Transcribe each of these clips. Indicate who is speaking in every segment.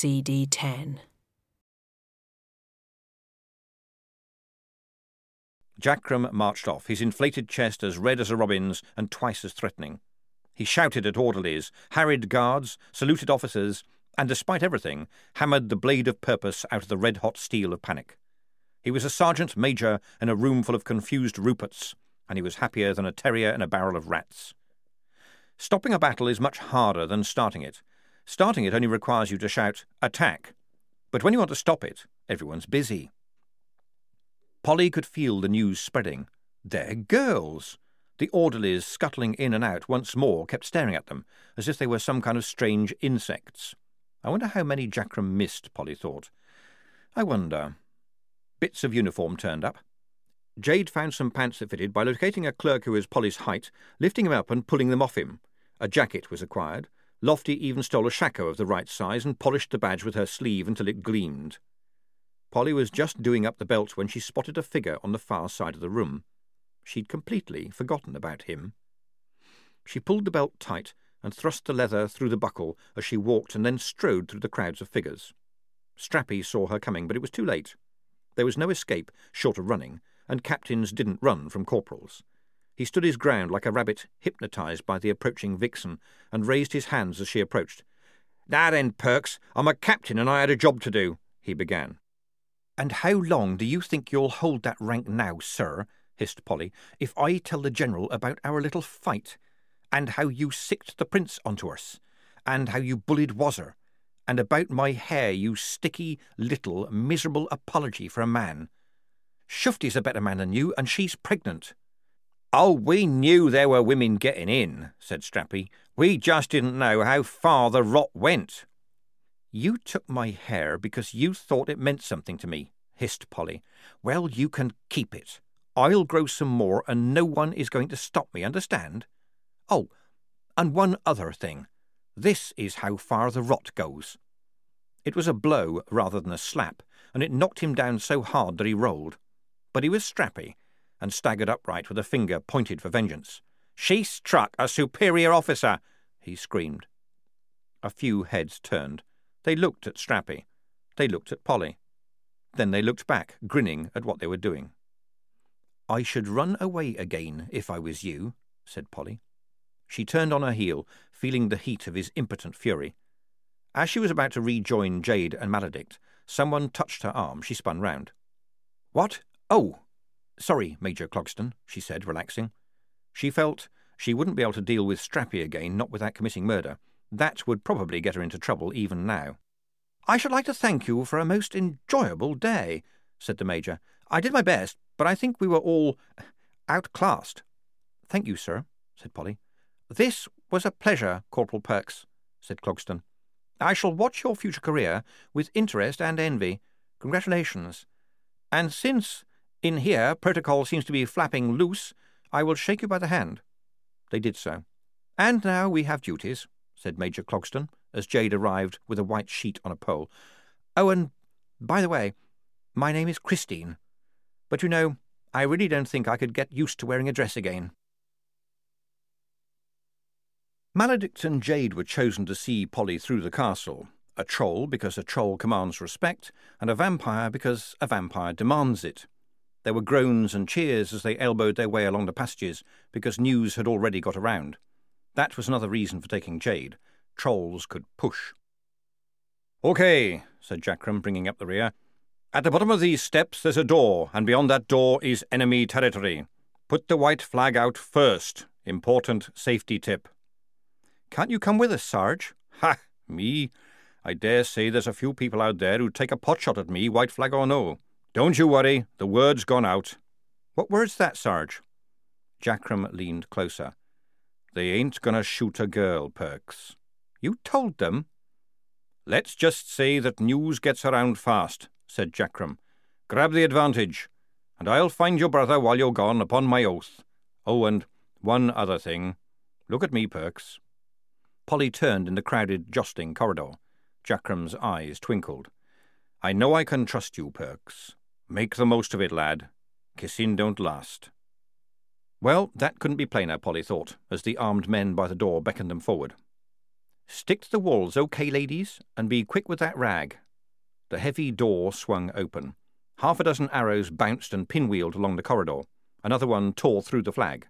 Speaker 1: CD 10.
Speaker 2: Jackrum marched off, his inflated chest as red as a robin's and twice as threatening. He shouted at orderlies, harried guards, saluted officers, and despite everything, hammered the blade of purpose out of the red hot steel of panic. He was a sergeant major in a room full of confused Ruperts, and he was happier than a terrier in a barrel of rats. Stopping a battle is much harder than starting it. Starting it only requires you to shout, Attack! But when you want to stop it, everyone's busy. Polly could feel the news spreading. They're girls! The orderlies scuttling in and out once more kept staring at them, as if they were some kind of strange insects. I wonder how many Jackrum missed, Polly thought. I wonder. Bits of uniform turned up. Jade found some pants that fitted by locating a clerk who was Polly's height, lifting him up and pulling them off him. A jacket was acquired. Lofty even stole a shako of the right size and polished the badge with her sleeve until it gleamed. Polly was just doing up the belt when she spotted a figure on the far side of the room. She'd completely forgotten about him. She pulled the belt tight and thrust the leather through the buckle as she walked and then strode through the crowds of figures. Strappi saw her coming, but it was too late. There was no escape short of running, and captains didn't run from corporals. He stood his ground like a rabbit hypnotized by the approaching vixen, and raised his hands as she approached. Now then, Perks, I'm a captain and I had a job to do, he began. And how long do you think you'll hold that rank now, sir? hissed Polly, if I tell the General about our little fight, and how you sicked the Prince onto us, and how you bullied Wazzer, and about my hair, you sticky, little, miserable apology for a man. Shufti's a better man than you, and she's pregnant. Oh, we knew there were women getting in, said Strappi. We just didn't know how far the rot went. You took my hair because you thought it meant something to me, hissed Polly. Well, you can keep it. I'll grow some more, and no one is going to stop me, understand? Oh, and one other thing. This is how far the rot goes. It was a blow rather than a slap, and it knocked him down so hard that he rolled. But he was Strappi, and staggered upright with a finger pointed for vengeance. She struck a superior officer, he screamed. A few heads turned. They looked at Strappi. They looked at Polly. Then they looked back, grinning at what they were doing. I should run away again if I was you, said Polly. She turned on her heel, feeling the heat of his impotent fury. As she was about to rejoin Jade and Maledict, someone touched her arm. She spun round. What? Oh! Sorry, Major Clogston, she said, relaxing. She felt she wouldn't be able to deal with Strappi again, not without committing murder. That would probably get her into trouble even now. I should like to thank you for a most enjoyable day, said the Major. I did my best, but I think we were all outclassed. Thank you, sir, said Polly. This was a pleasure, Corporal Perks, said Clogston. I shall watch your future career with interest and envy. Congratulations. And since in here protocol seems to be flapping loose, I will shake you by the hand. They did so. And now we have duties, said Major Clogston, as Jade arrived with a white sheet on a pole. Oh, and by the way, my name is Christine. But you know, I really don't think I could get used to wearing a dress again. Maledict and Jade were chosen to see Polly through the castle. A troll because a troll commands respect, and a vampire because a vampire demands it. There were groans and cheers as they elbowed their way along the passages, because news had already got around. That was another reason for taking Jade. Trolls could push. OK, said Jackrum, bringing up the rear. At the bottom of these steps there's a door, and beyond that door is enemy territory. Put the white flag out first. Important safety tip. Can't you come with us, Sarge? Ha! Me? I dare say there's a few people out there who'd take a potshot at me, white flag or no. Don't you worry, the word's gone out. What word's that, Sarge? Jackrum leaned closer. They ain't gonna shoot a girl, Perks. You told them? Let's just say that news gets around fast, said Jackrum. Grab the advantage, and I'll find your brother while you're gone, upon my oath. Oh, and one other thing. Look at me, Perks. Polly turned in the crowded, jostling corridor. Jackrum's eyes twinkled. I know I can trust you, Perks. Make the most of it, lad. Kissing don't last. Well, that couldn't be plainer, Polly thought, as the armed men by the door beckoned them forward. Stick to the walls, okay, ladies, and be quick with that rag. The heavy door swung open. Half a dozen arrows bounced and pinwheeled along the corridor. Another one tore through the flag.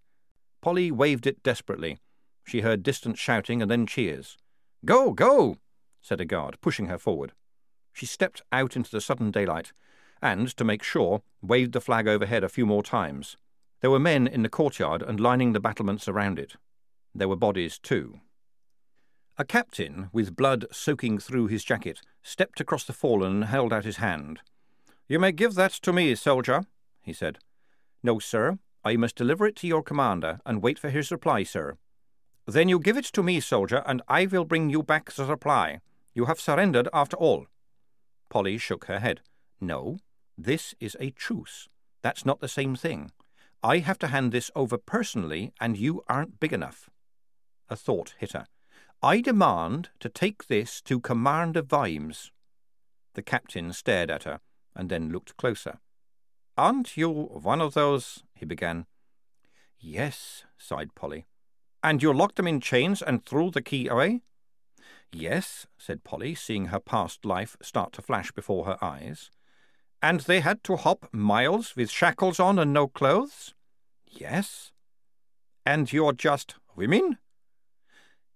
Speaker 2: Polly waved it desperately. She heard distant shouting and then cheers. Go, go, said a guard, pushing her forward. She stepped out into the sudden daylight and, to make sure, waved the flag overhead a few more times. There were men in the courtyard and lining the battlements around it. There were bodies, too. A captain, with blood soaking through his jacket, stepped across the fallen and held out his hand. You may give that to me, soldier, he said. No, sir. I must deliver it to your commander and wait for his reply, sir. Then you give it to me, soldier, and I will bring you back the reply. You have surrendered after all. Polly shook her head. No, this is a truce. That's not the same thing. I have to hand this over personally, and you aren't big enough. A thought hit her. I demand to take this to Commander Vimes. The captain stared at her and then looked closer. Aren't you one of those? he began. Yes, sighed Polly. And you locked them in chains and threw the key away? Yes, said Polly, seeing her past life start to flash before her eyes. And they had to hop miles with shackles on and no clothes? Yes. And you're just women?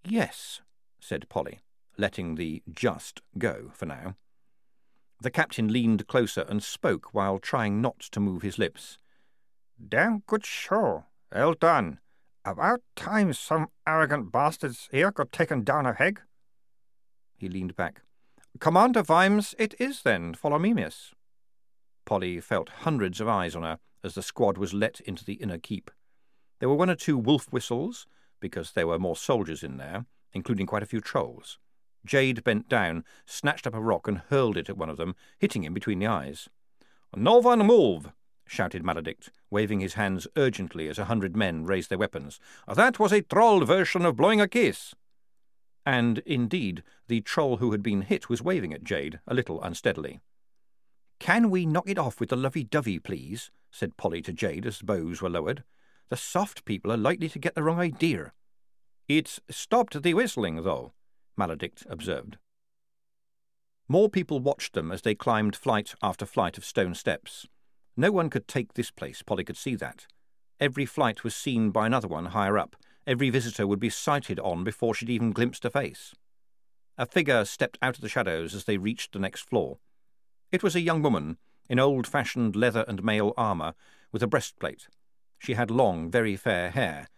Speaker 2: Yes, said Polly, letting the just go for now. The captain leaned closer and spoke while trying not to move his lips. Damn good show. Well done. About time some arrogant bastards here got taken down a peg. He leaned back. Commander Vimes, it is then. Follow me, miss. Polly felt hundreds of eyes on her as the squad was let into the inner keep. There were one or two wolf whistles, because there were more soldiers in there, including quite a few trolls. Jade bent down, snatched up a rock, and hurled it at one of them, hitting him between the eyes. No one move! shouted Maledict, waving his hands urgently as a hundred men raised their weapons. That was a troll version of blowing a kiss. And, indeed, the troll who had been hit was waving at Jade, a little unsteadily. Can we knock it off with the lovey-dovey, please? said Polly to Jade as the bows were lowered. The soft people are likely to get the wrong idea. It's stopped the whistling, though, Maledict observed. More people watched them as they climbed flight after flight of stone steps. No one could take this place, Polly could see that. Every flight was seen by another one higher up. Every visitor would be sighted on before she'd even glimpsed a face. A figure stepped out of the shadows as they reached the next floor. It was a young woman, in old-fashioned leather and mail armour, with a breastplate. She had long, very fair hair.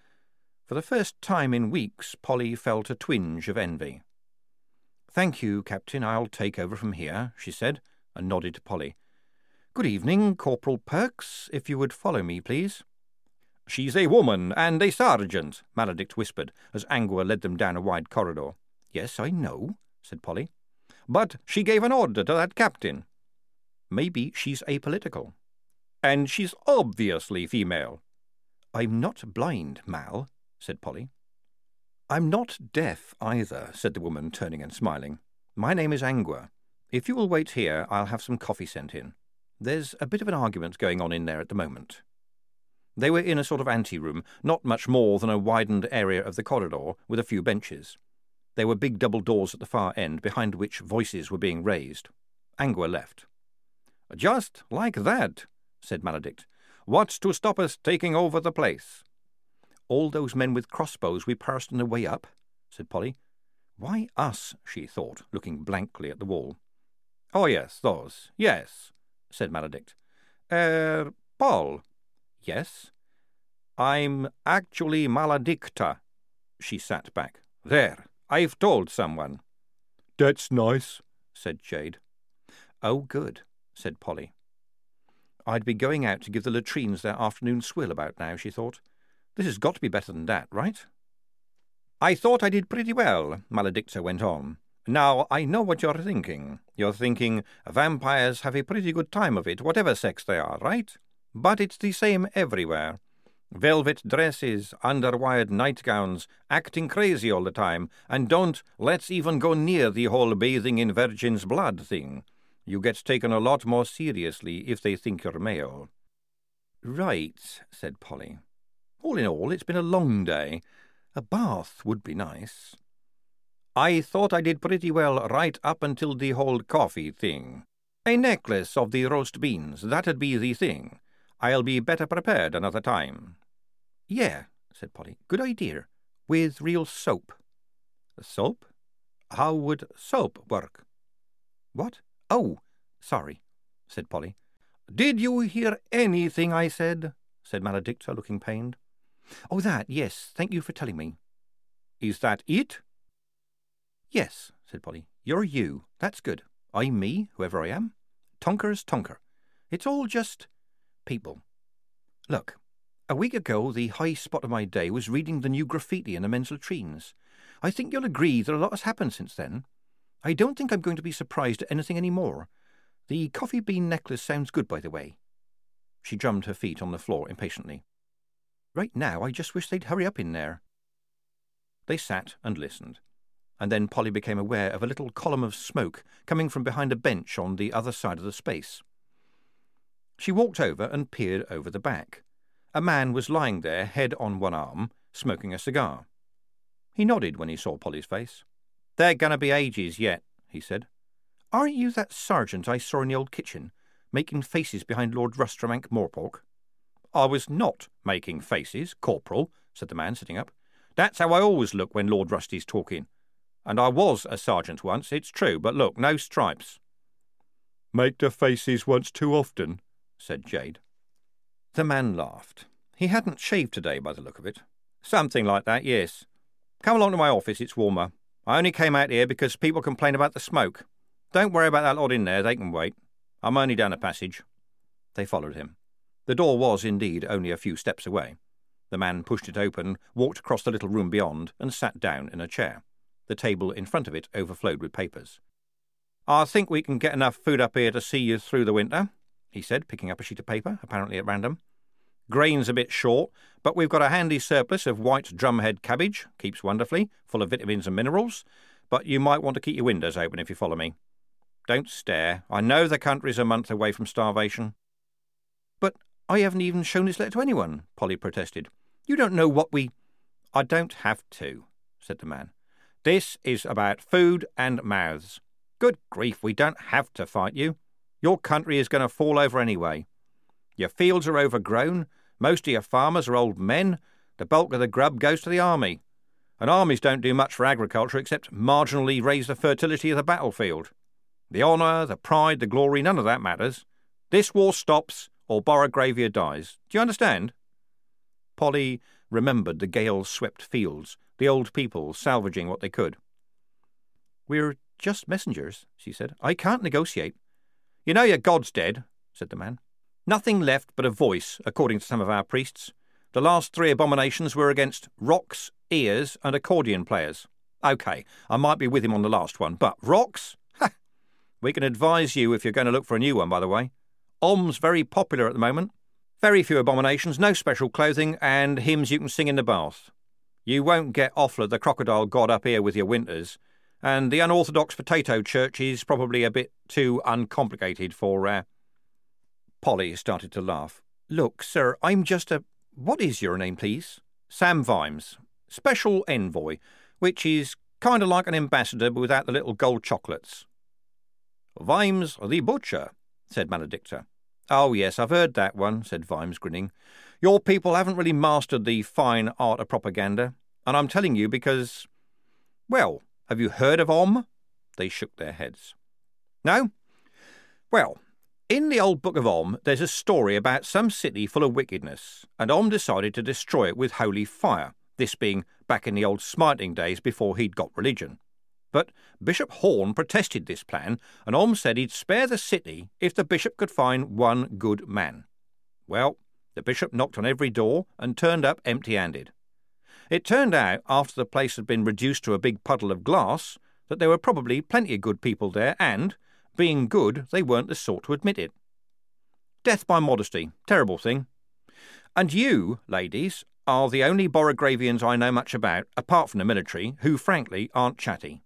Speaker 2: For the first time in weeks, Polly felt a twinge of envy. Thank you, Captain. I'll take over from here, she said, and nodded to Polly. Good evening, Corporal Perks. If you would follow me, please. She's a woman and a sergeant, Maledict whispered, as Angua led them down a wide corridor. Yes, I know, said Polly. But she gave an order to that captain. Maybe she's apolitical. And she's obviously female. I'm not blind, Mal, said Polly. I'm not deaf either, said the woman, turning and smiling. My name is Angua. If you will wait here, I'll have some coffee sent in. There's a bit of an argument going on in there at the moment. They were in a sort of anteroom, not much more than a widened area of the corridor, with a few benches. There were big double doors at the far end, behind which voices were being raised. Angua left. Just like that, said Maledict. What's to stop us taking over the place? All those men with crossbows we passed on the way up, said Polly. Why us? she thought, looking blankly at the wall. Oh, yes, those. Yes, said Maledict. Er, Paul. Yes? I'm actually Maledicta. She sat back. There, I've told someone. That's nice, said Jade. Oh, good, said Polly. I'd be going out to give the latrines their afternoon swill about now, she thought. This has got to be better than that, right? I thought I did pretty well, Maledicta went on. Now, I know what you're thinking. You're thinking vampires have a pretty good time of it, whatever sex they are, right? But it's the same everywhere. Velvet dresses, underwired nightgowns, acting crazy all the time, and don't let's even go near the whole bathing in virgin's blood thing. You get taken a lot more seriously if they think you're male. Right, said Polly. All in all, it's been a long day. A bath would be nice. I thought I did pretty well right up until the whole coffee thing. A necklace of the roast beans, that'd be the thing. I'll be better prepared another time. Yeah, said Polly. Good idea. With real soap. Soap? How would soap work? What? Oh, sorry, said Polly. Did you hear anything I said? said Maledicta, looking pained. Oh, that, yes. Thank you for telling me. Is that it? Yes, said Polly. You're you. That's good. I'm me, whoever I am. Tonker's Tonker. It's all just people. Look, a week ago the high spot of my day was reading the new graffiti in the men's latrines. I think you'll agree that a lot has happened since then. I don't think I'm going to be surprised at anything any more. The coffee bean necklace sounds good, by the way. She drummed her feet on the floor impatiently. Right now, I just wish they'd hurry up in there. They sat and listened, and then Polly became aware of a little column of smoke coming from behind a bench on the other side of the space. She walked over and peered over the back. A man was lying there, head on one arm, smoking a cigar. He nodded when he saw Polly's face. They're going to be ages yet, he said. Aren't you that sergeant I saw in the old kitchen, making faces behind Lord Rustramank Morpork? I was not making faces, Corporal, said the man, sitting up. That's how I always look when Lord Rusty's talking. And I was a sergeant once, it's true, but look, no stripes. Make the faces once too often, said Jade. The man laughed. He hadn't shaved today, by the look of it. Something like that, yes. Come along to my office, it's warmer. I only came out here because people complain about the smoke. Don't worry about that lot in there, they can wait. I'm only down a passage. They followed him. The door was indeed only a few steps away. The man pushed it open, walked across the little room beyond, and sat down in a chair. The table in front of it overflowed with papers. I think we can get enough food up here to see you through the winter, he said, picking up a sheet of paper, apparently at random. Grain's a bit short, but we've got a handy surplus of white drumhead cabbage, keeps wonderfully, full of vitamins and minerals, but you might want to keep your windows open if you follow me. Don't stare. I know the country's a month away from starvation. But I haven't even shown this letter to anyone, Polly protested. You don't know what we. I don't have to, said the man. This is about food and mouths. Good grief, we don't have to fight you. Your country is going to fall over anyway. Your fields are overgrown, most of your farmers are old men, the bulk of the grub goes to the army. And armies don't do much for agriculture except marginally raise the fertility of the battlefield. The honour, the pride, the glory, none of that matters. This war stops, or Borogravia dies. Do you understand? Polly remembered the gale swept fields, the old people salvaging what they could. We're just messengers, she said. I can't negotiate. You know your God's dead, said the man. Nothing left but a voice, according to some of our priests. The last three abominations were against rocks, ears, and accordion players. OK, I might be with him on the last one, but rocks? Ha! We can advise you if you're going to look for a new one, by the way. Om's very popular at the moment. Very few abominations, no special clothing, and hymns you can sing in the bath. You won't get Offler the crocodile god up here with your winters, and the unorthodox potato church is probably a bit too uncomplicated for. Uh... Polly started to laugh. Look, sir, I'm just a. What is your name, please? Sam Vimes. Special envoy, which is kind of like an ambassador but without the little gold chocolates. Vimes the butcher, said Maledicta. Oh, yes, I've heard that one, said Vimes, grinning. Your people haven't really mastered the fine art of propaganda, and I'm telling you because. Well, have you heard of Om? They shook their heads. No? Well, in the old Book of Om, there's a story about some city full of wickedness, and Om decided to destroy it with holy fire, this being back in the old smiting days before he'd got religion. But Bishop Horn protested this plan, and Om said he'd spare the city if the bishop could find one good man. Well, the bishop knocked on every door and turned up empty handed. It turned out, after the place had been reduced to a big puddle of glass, that there were probably plenty of good people there, and, being good, they weren't the sort to admit it. Death by modesty, terrible thing. And you, ladies, are the only Borogravians I know much about, apart from the military, who frankly aren't chatty.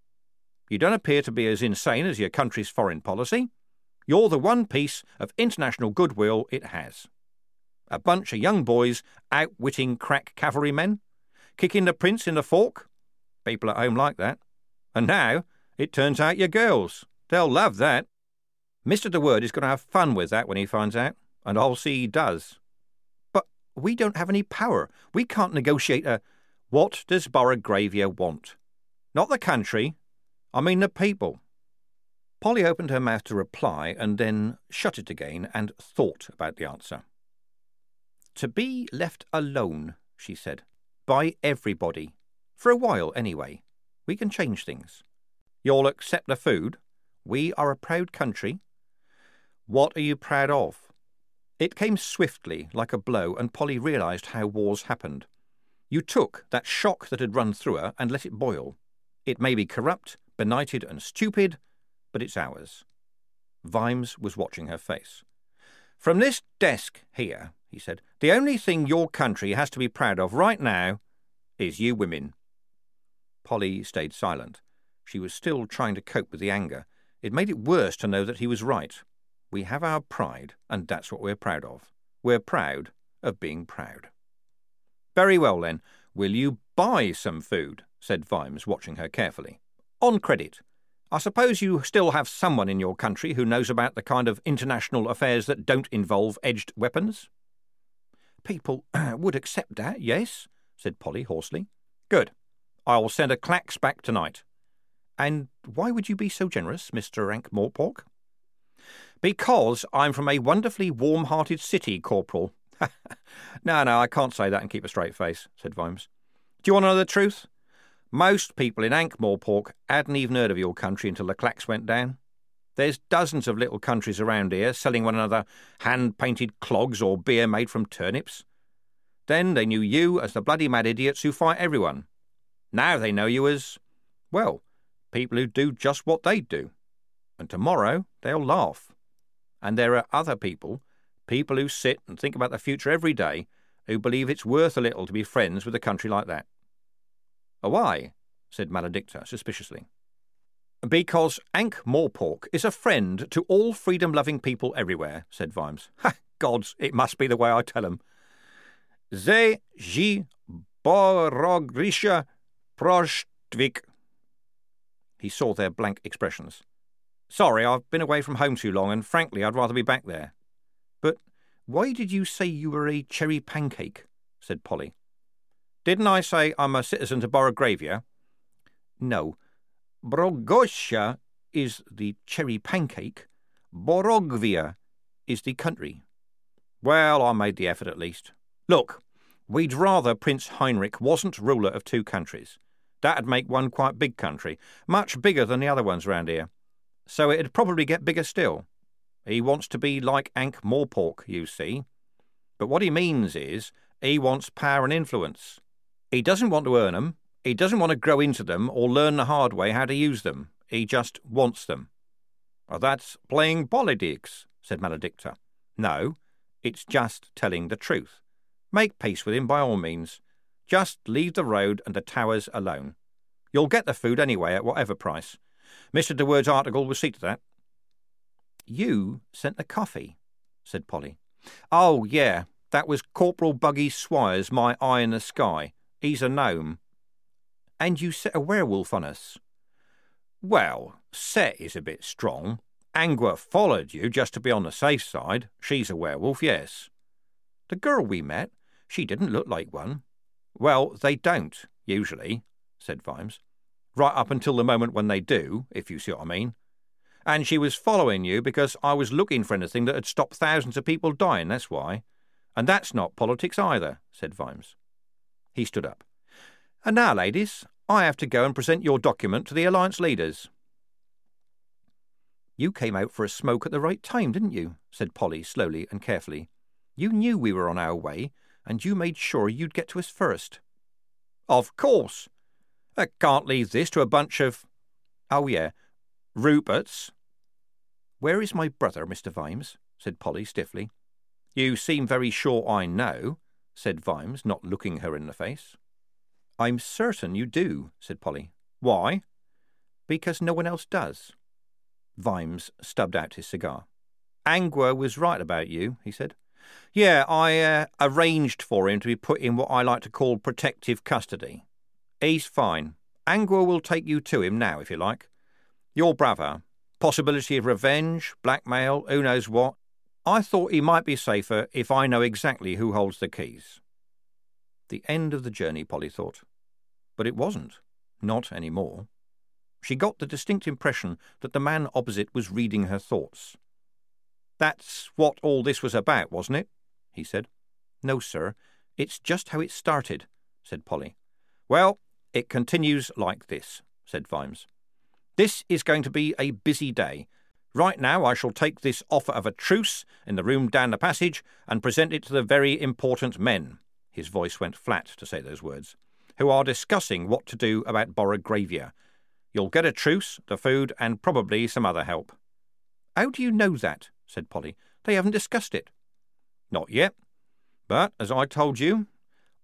Speaker 2: You don't appear to be as insane as your country's foreign policy. You're the one piece of international goodwill it has. A bunch of young boys outwitting crack cavalrymen, kicking the prince in the fork. People at home like that. And now it turns out you're girls. They'll love that. Mr. De Worde is going to have fun with that when he finds out, and I'll see he does. But we don't have any power. We can't negotiate a. What does Borogravia want? Not the country. I mean the people. Polly opened her mouth to reply and then shut it again and thought about the answer. To be left alone, she said, by everybody. For a while, anyway. We can change things. You'll accept the food? We are a proud country. What are you proud of? It came swiftly, like a blow, and Polly realised how wars happened. You took that shock that had run through her and let it boil. It may be corrupt, benighted, and stupid, but it's ours. Vimes was watching her face. From this desk here, he said, the only thing your country has to be proud of right now is you women. Polly stayed silent. She was still trying to cope with the anger. It made it worse to know that he was right. We have our pride, and that's what we're proud of. We're proud of being proud. Very well, then. Will you buy some food? said Vimes, watching her carefully. On credit. I suppose you still have someone in your country who knows about the kind of international affairs that don't involve edged weapons? People would accept that, yes, said Polly hoarsely. Good. I'll send a clacks back tonight. And why would you be so generous, Mr. Ankh Morpork? Because I'm from a wonderfully warm hearted city, Corporal. no, no, I can't say that and keep a straight face, said Vimes. Do you want to know the truth? Most people in Ankh Morpork hadn't even heard of your country until the clacks went down. There's dozens of little countries around here selling one another hand painted clogs or beer made from turnips. Then they knew you as the bloody mad idiots who fight everyone. Now they know you as, well, people who do just what they do. And tomorrow they'll laugh. And there are other people, people who sit and think about the future every day, who believe it's worth a little to be friends with a country like that. Oh, why? said Maledicta suspiciously. Because Ankh Morpork is a friend to all freedom loving people everywhere, said Vimes. Ha! Gods, it must be the way I tell 'em. Ze ji borogrisha prostvik. He saw their blank expressions. Sorry, I've been away from home too long, and frankly, I'd rather be back there. But why did you say you were a cherry pancake? said Polly. Didn't I say I'm a citizen to Borogravia? No. Brogosha is the cherry pancake. Borogravia is the country. Well, I made the effort at least. Look, we'd rather Prince Heinrich wasn't ruler of two countries. That'd make one quite big country, much bigger than the other ones round here. So it'd probably get bigger still. He wants to be like Ankh Morpork, you see. But what he means is he wants power and influence. He doesn't want to earn them. He doesn't want to grow into them or learn the hard way how to use them. He just wants them. Well, that's playing politics, said Maledicta. No, it's just telling the truth. Make peace with him by all means. Just leave the road and the towers alone. You'll get the food anyway at whatever price. Mr. De Worde's article will see to that. You sent the coffee, said Polly. Oh, yeah, that was Corporal Buggy Swires, my eye in the sky. He's a gnome. And you set a werewolf on us. Well, set is a bit strong. Angua followed you just to be on the safe side. She's a werewolf, yes. The girl we met, she didn't look like one. Well, they don't, usually, said Vimes. Right up until the moment when they do, if you see what I mean. And she was following you because I was looking for anything that had stopped thousands of people dying, that's why. And that's not politics either, said Vimes. He stood up. And now, ladies, I have to go and present your document to the Alliance leaders. You came out for a smoke at the right time, didn't you? said Polly slowly and carefully. You knew we were on our way, and you made sure you'd get to us first. Of course. I can't leave this to a bunch of. Oh, yeah, Ruperts. Where is my brother, Mr. Vimes? said Polly stiffly. You seem very sure I know, said Vimes, not looking her in the face. I'm certain you do, said Polly. Why? Because no one else does. Vimes stubbed out his cigar. Angua was right about you, he said. Yeah, I uh, arranged for him to be put in what I like to call protective custody. He's fine. Angua will take you to him now, if you like. Your brother. Possibility of revenge, blackmail, who knows what. I thought he might be safer if I know exactly who holds the keys. The end of the journey, Polly thought. But it wasn't. Not any more. She got the distinct impression that the man opposite was reading her thoughts. That's what all this was about, wasn't it? he said. No, sir. It's just how it started, said Polly. Well, it continues like this, said Vimes. This is going to be a busy day. Right now, I shall take this offer of a truce in the room down the passage and present it to the very important men. His voice went flat to say those words. Who are discussing what to do about Borogravia. You'll get a truce, the food, and probably some other help. How do you know that? Said Polly. They haven't discussed it. Not yet. But, as I told you,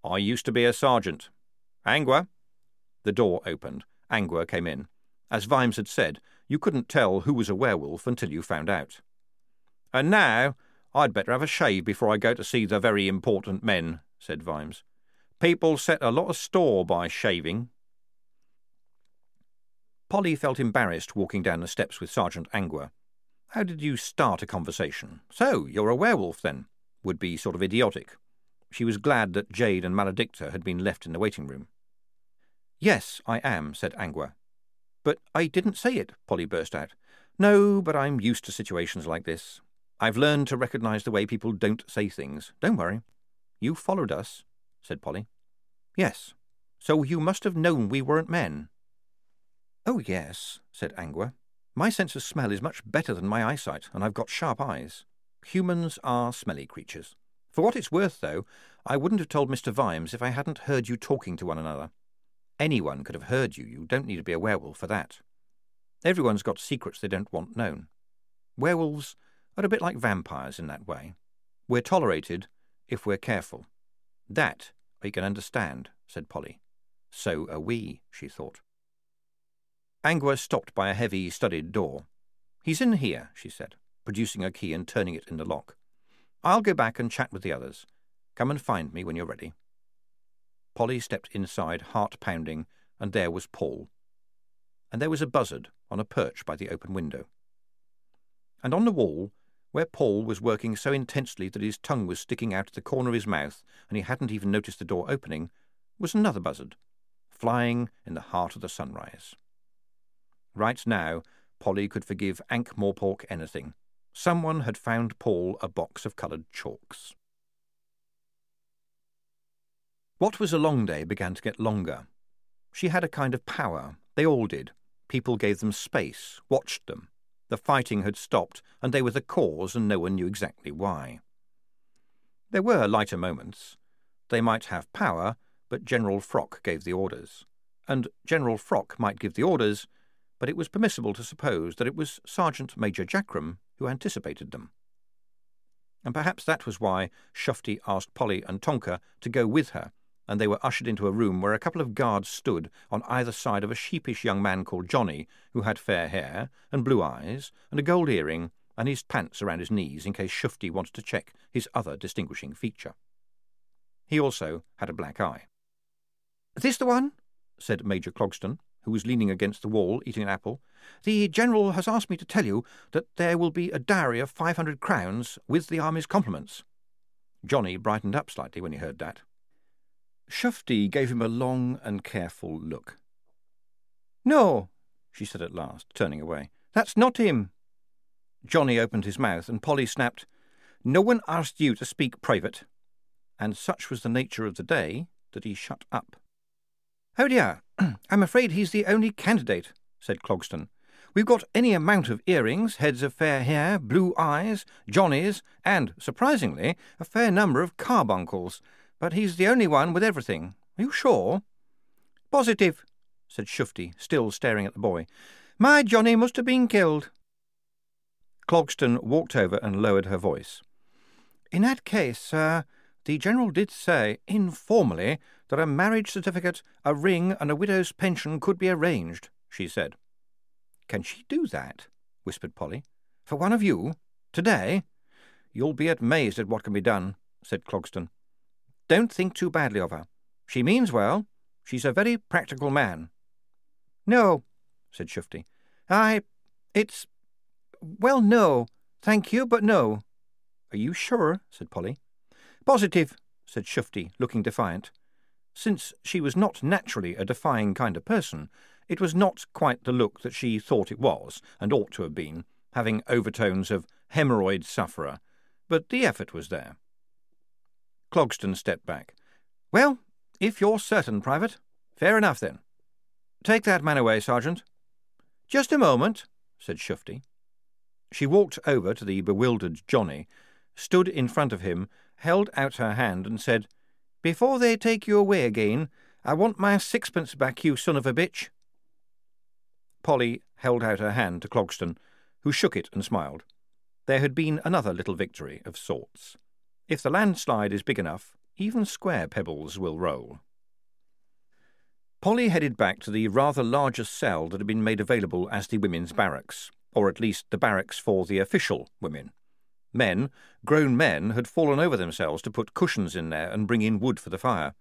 Speaker 2: I used to be a sergeant. Angua. The door opened. Angua came in. As Vimes had said, you couldn't tell who was a werewolf until you found out. And now I'd better have a shave before I go to see the very important men, said Vimes. People set a lot of store by shaving. Polly felt embarrassed walking down the steps with Sergeant Angua. How did you start a conversation? So, you're a werewolf, then? Would be sort of idiotic. She was glad that Jade and Maledicta had been left in the waiting room. Yes, I am, said Angua. But I didn't say it, Polly burst out. No, but I'm used to situations like this. I've learned to recognize the way people don't say things. Don't worry. You followed us, said Polly. Yes. So you must have known we weren't men. Oh, yes, said Angua. My sense of smell is much better than my eyesight, and I've got sharp eyes. Humans are smelly creatures. For what it's worth, though, I wouldn't have told Mr. Vimes if I hadn't heard you talking to one another. Anyone could have heard you. You don't need to be a werewolf for that. Everyone's got secrets they don't want known. Werewolves are a bit like vampires in that way. We're tolerated if we're careful. That I can understand, said Polly. So are we, she thought. Angua stopped by a heavy, studded door. He's in here, she said, producing a key and turning it in the lock. I'll go back and chat with the others. Come and find me when you're ready. Polly stepped inside, heart pounding, and there was Paul. And there was a buzzard on a perch by the open window. And on the wall, where Paul was working so intensely that his tongue was sticking out of the corner of his mouth and he hadn't even noticed the door opening, was another buzzard, flying in the heart of the sunrise. Right now, Polly could forgive Ankh Morpork anything. Someone had found Paul a box of coloured chalks. What was a long day began to get longer. She had a kind of power. They all did. People gave them space, watched them. The fighting had stopped, and they were the cause, and no one knew exactly why. There were lighter moments. They might have power, but General Frock gave the orders. And General Frock might give the orders, but it was permissible to suppose that it was Sergeant Major Jackrum who anticipated them. And perhaps that was why Shufti asked Polly and Tonker to go with her, and they were ushered into a room where a couple of guards stood on either side of a sheepish young man called Johnny, who had fair hair and blue eyes and a gold earring and his pants around his knees in case Shufti wanted to check his other distinguishing feature. He also had a black eye. This the one? said Major Clogston, who was leaning against the wall eating an apple, the General has asked me to tell you that there will be a dowry of five hundred crowns with the army's compliments. Johnny brightened up slightly when he heard that. Shufti gave him a long and careful look. No, she said at last, turning away. That's not him. Johnny opened his mouth, and Polly snapped, No one asked you to speak private. And such was the nature of the day that he shut up. Oh dear, I'm afraid he's the only candidate, said Clogston. We've got any amount of earrings, heads of fair hair, blue eyes, johnnies, and, surprisingly, a fair number of carbuncles, but he's the only one with everything. Are you sure? Positive, said Shufti, still staring at the boy. My Johnny must have been killed. Clogston walked over and lowered her voice. In that case, sir, the General did say, informally, that a marriage certificate, a ring, and a widow's pension could be arranged, she said. Can she do that? whispered Polly. For one of you? Today? You'll be amazed at what can be done, said Clogston. Don't think too badly of her. She means well. She's a very practical man.
Speaker 1: No, said Shufti. I. It's. Well, no. Thank you, but no.
Speaker 2: Are you sure? said Polly.
Speaker 1: Positive,
Speaker 2: said Shufti, looking defiant. Since she was not naturally a defying kind of person, it was not quite the look that she thought it was, and ought to have been, having overtones of hemorrhoid sufferer, but the effort was there. Clogston stepped back.
Speaker 1: Well, if you're certain, Private, fair enough then. Take that man away, Sergeant. Just a moment, said Shufti.
Speaker 2: She walked over to the bewildered Johnny, stood in front of him, held out her hand, and said,
Speaker 1: Before they take you away again, I want my sixpence back, you son of a bitch.
Speaker 2: Polly held out her hand to Clogston, who shook it and smiled. There had been another little victory of sorts. If the landslide is big enough, even square pebbles will roll. Polly headed back to the rather larger cell that had been made available as the women's barracks, or at least the barracks for the official women. Men, grown men, had fallen over themselves to put cushions in there and bring in wood for the fire.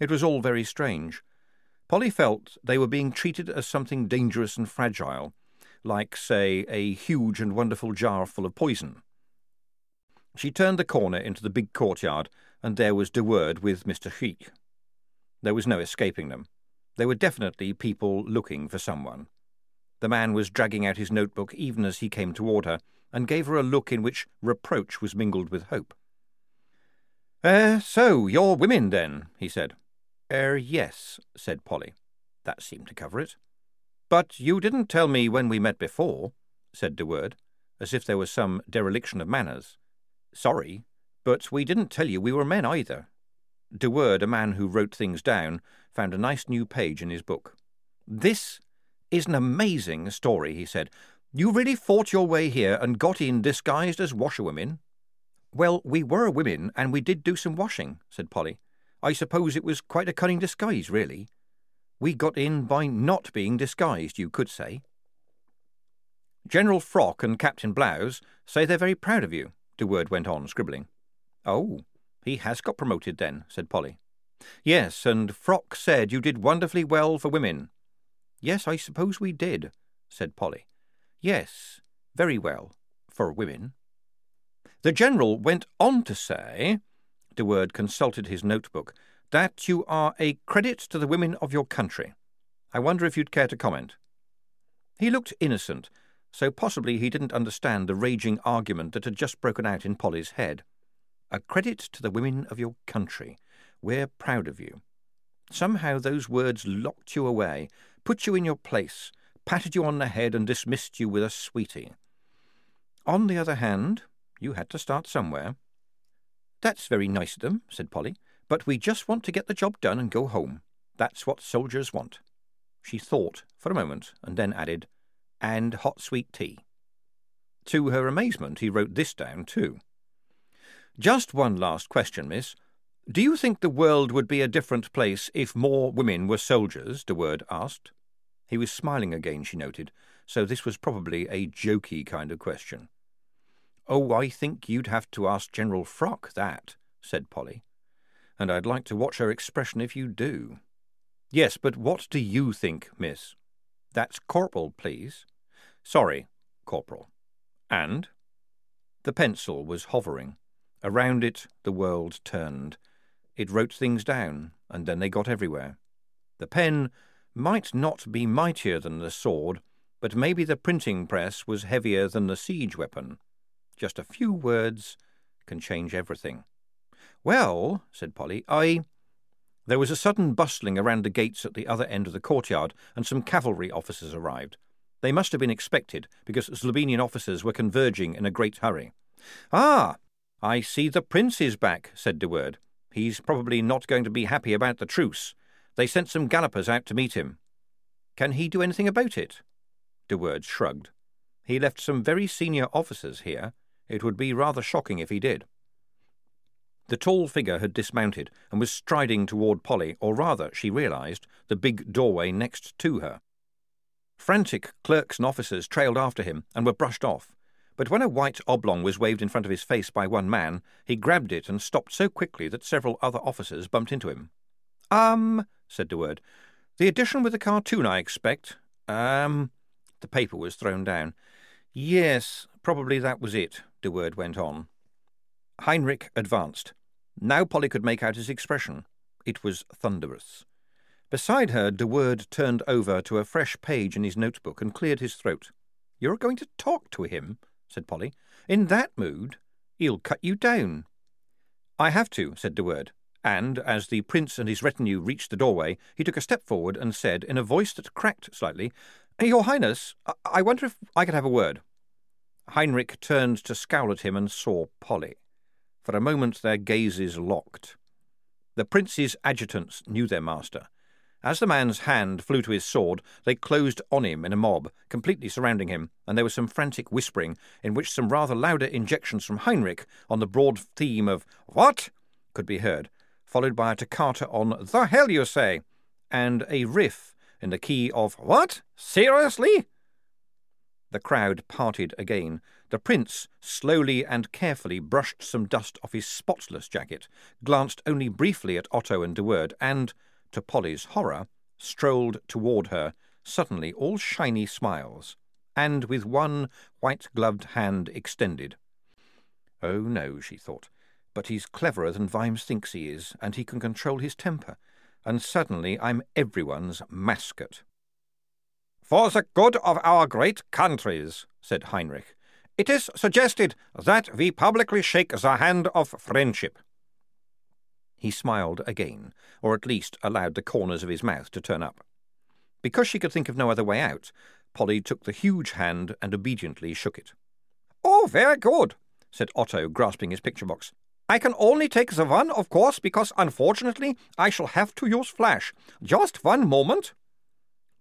Speaker 2: It was all very strange. Polly felt they were being treated as something dangerous and fragile, like, say, a huge and wonderful jar full of poison. She turned the corner into the big courtyard, and there was De Worde with Mr. Chriek. There was no escaping them. They were definitely people looking for someone. The man was dragging out his notebook even as he came toward her, and gave her a look in which reproach was mingled with hope.
Speaker 1: Er, so you're women, then, he said.
Speaker 2: Er, yes, said Polly. That seemed to cover it.
Speaker 1: But you didn't tell me when we met before, said De Worde, as if there was some dereliction of manners.
Speaker 2: Sorry, but we didn't tell you we were men either. De Worde, a man who wrote things down, found a nice new page in his book.
Speaker 1: This is an amazing story, he said. You really fought your way here and got in disguised as washerwomen?
Speaker 2: Well, we were women, and we did do some washing, said Polly. I suppose it was quite a cunning disguise, really. We got in by not being disguised, you could say. General Frock and Captain Blouse say they're very proud of you, De Worde went on, scribbling.
Speaker 1: Oh, he has got promoted then, said Polly.
Speaker 2: Yes, and Frock said you did wonderfully well for women.
Speaker 1: Yes, I suppose we did, said Polly.
Speaker 2: Yes, very well, for women.
Speaker 1: The General went on to say, De Worde consulted his notebook, that you are a credit to the women of your country. I wonder if you'd care to comment. He looked innocent, so possibly he didn't understand the raging argument that had just broken out in Polly's head. A credit to the women of your country. We're proud of you. Somehow those words locked you away, put you in your place, patted you on the head, and dismissed you with a sweetie. On the other hand, you had to start somewhere.
Speaker 2: That's very nice of them, said Polly, but we just want to get the job done and go home. That's what soldiers want. She thought for a moment, and then added, and hot sweet tea. To her amazement, he wrote this down too. Just one last question, miss. Do you think the world would be a different place if more women were soldiers? De Worde asked. He was smiling again, she noted, so this was probably a jokey kind of question. Oh, I think you'd have to ask General Frock that, said Polly. And I'd like to watch her expression if you do. Yes, but what do you think, miss? That's Corporal, please. Sorry, Corporal. And? The pencil was hovering. Around it the world turned. It wrote things down, and then they got everywhere. The pen might not be mightier than the sword, but maybe the printing press was heavier than the siege weapon. Just a few words can change everything. Well, said Polly, I. There was a sudden bustling around the gates at the other end of the courtyard, and some cavalry officers arrived. They must have been expected, because Zlobenian officers were converging in a great hurry. Ah, I see the prince is back, said De Worde. He's probably not going to be happy about the truce. They sent some gallopers out to meet him. Can he do anything about it? De Worde shrugged. He left some very senior officers here. It would be rather shocking if he did. The tall figure had dismounted and was striding toward Polly, or rather, she realized, the big doorway next to her. Frantic clerks and officers trailed after him and were brushed off. But when a white oblong was waved in front of his face by one man, he grabbed it and stopped so quickly that several other officers bumped into him.
Speaker 1: Um, said De Worde,
Speaker 2: The edition with the cartoon, I expect. Um, the paper was thrown down. Yes, probably that was it, De Worde went on. Heinrich advanced. Now Polly could make out his expression. It was thunderous. Beside her, De Worde turned over to a fresh page in his notebook and cleared his throat. You're going to talk to him, said Polly. In that mood, he'll cut you down. I have to, said De Worde, and, as the prince and his retinue reached the doorway, he took a step forward and said, in a voice that cracked slightly, Your Highness, I wonder if I could have a word. Heinrich turned to scowl at him and saw Polly. For a moment their gazes locked. The prince's adjutants knew their master. As the man's hand flew to his sword, they closed on him in a mob, completely surrounding him, and there was some frantic whispering, in which some rather louder injections from Heinrich on the broad theme of What? could be heard, followed by a toccata on The hell you say, and a riff in the key of What? Seriously? The crowd parted again. The prince slowly and carefully brushed some dust off his spotless jacket, glanced only briefly at Otto and De Worde, and, to Polly's horror, strolled toward her, suddenly all shiny smiles, and with one white-gloved hand extended. Oh, no, she thought, but he's cleverer than Vimes thinks he is, and he can control his temper, and suddenly I'm everyone's mascot. For the good of our great countries, said Heinrich, it is suggested that we publicly shake the hand of friendship. He smiled again, or at least allowed the corners of his mouth to turn up. Because she could think of no other way out, Polly took the huge hand and obediently shook it. Oh, very good, said Otto, grasping his picture box. I can only take the one, of course, because unfortunately I shall have to use flash. Just one moment.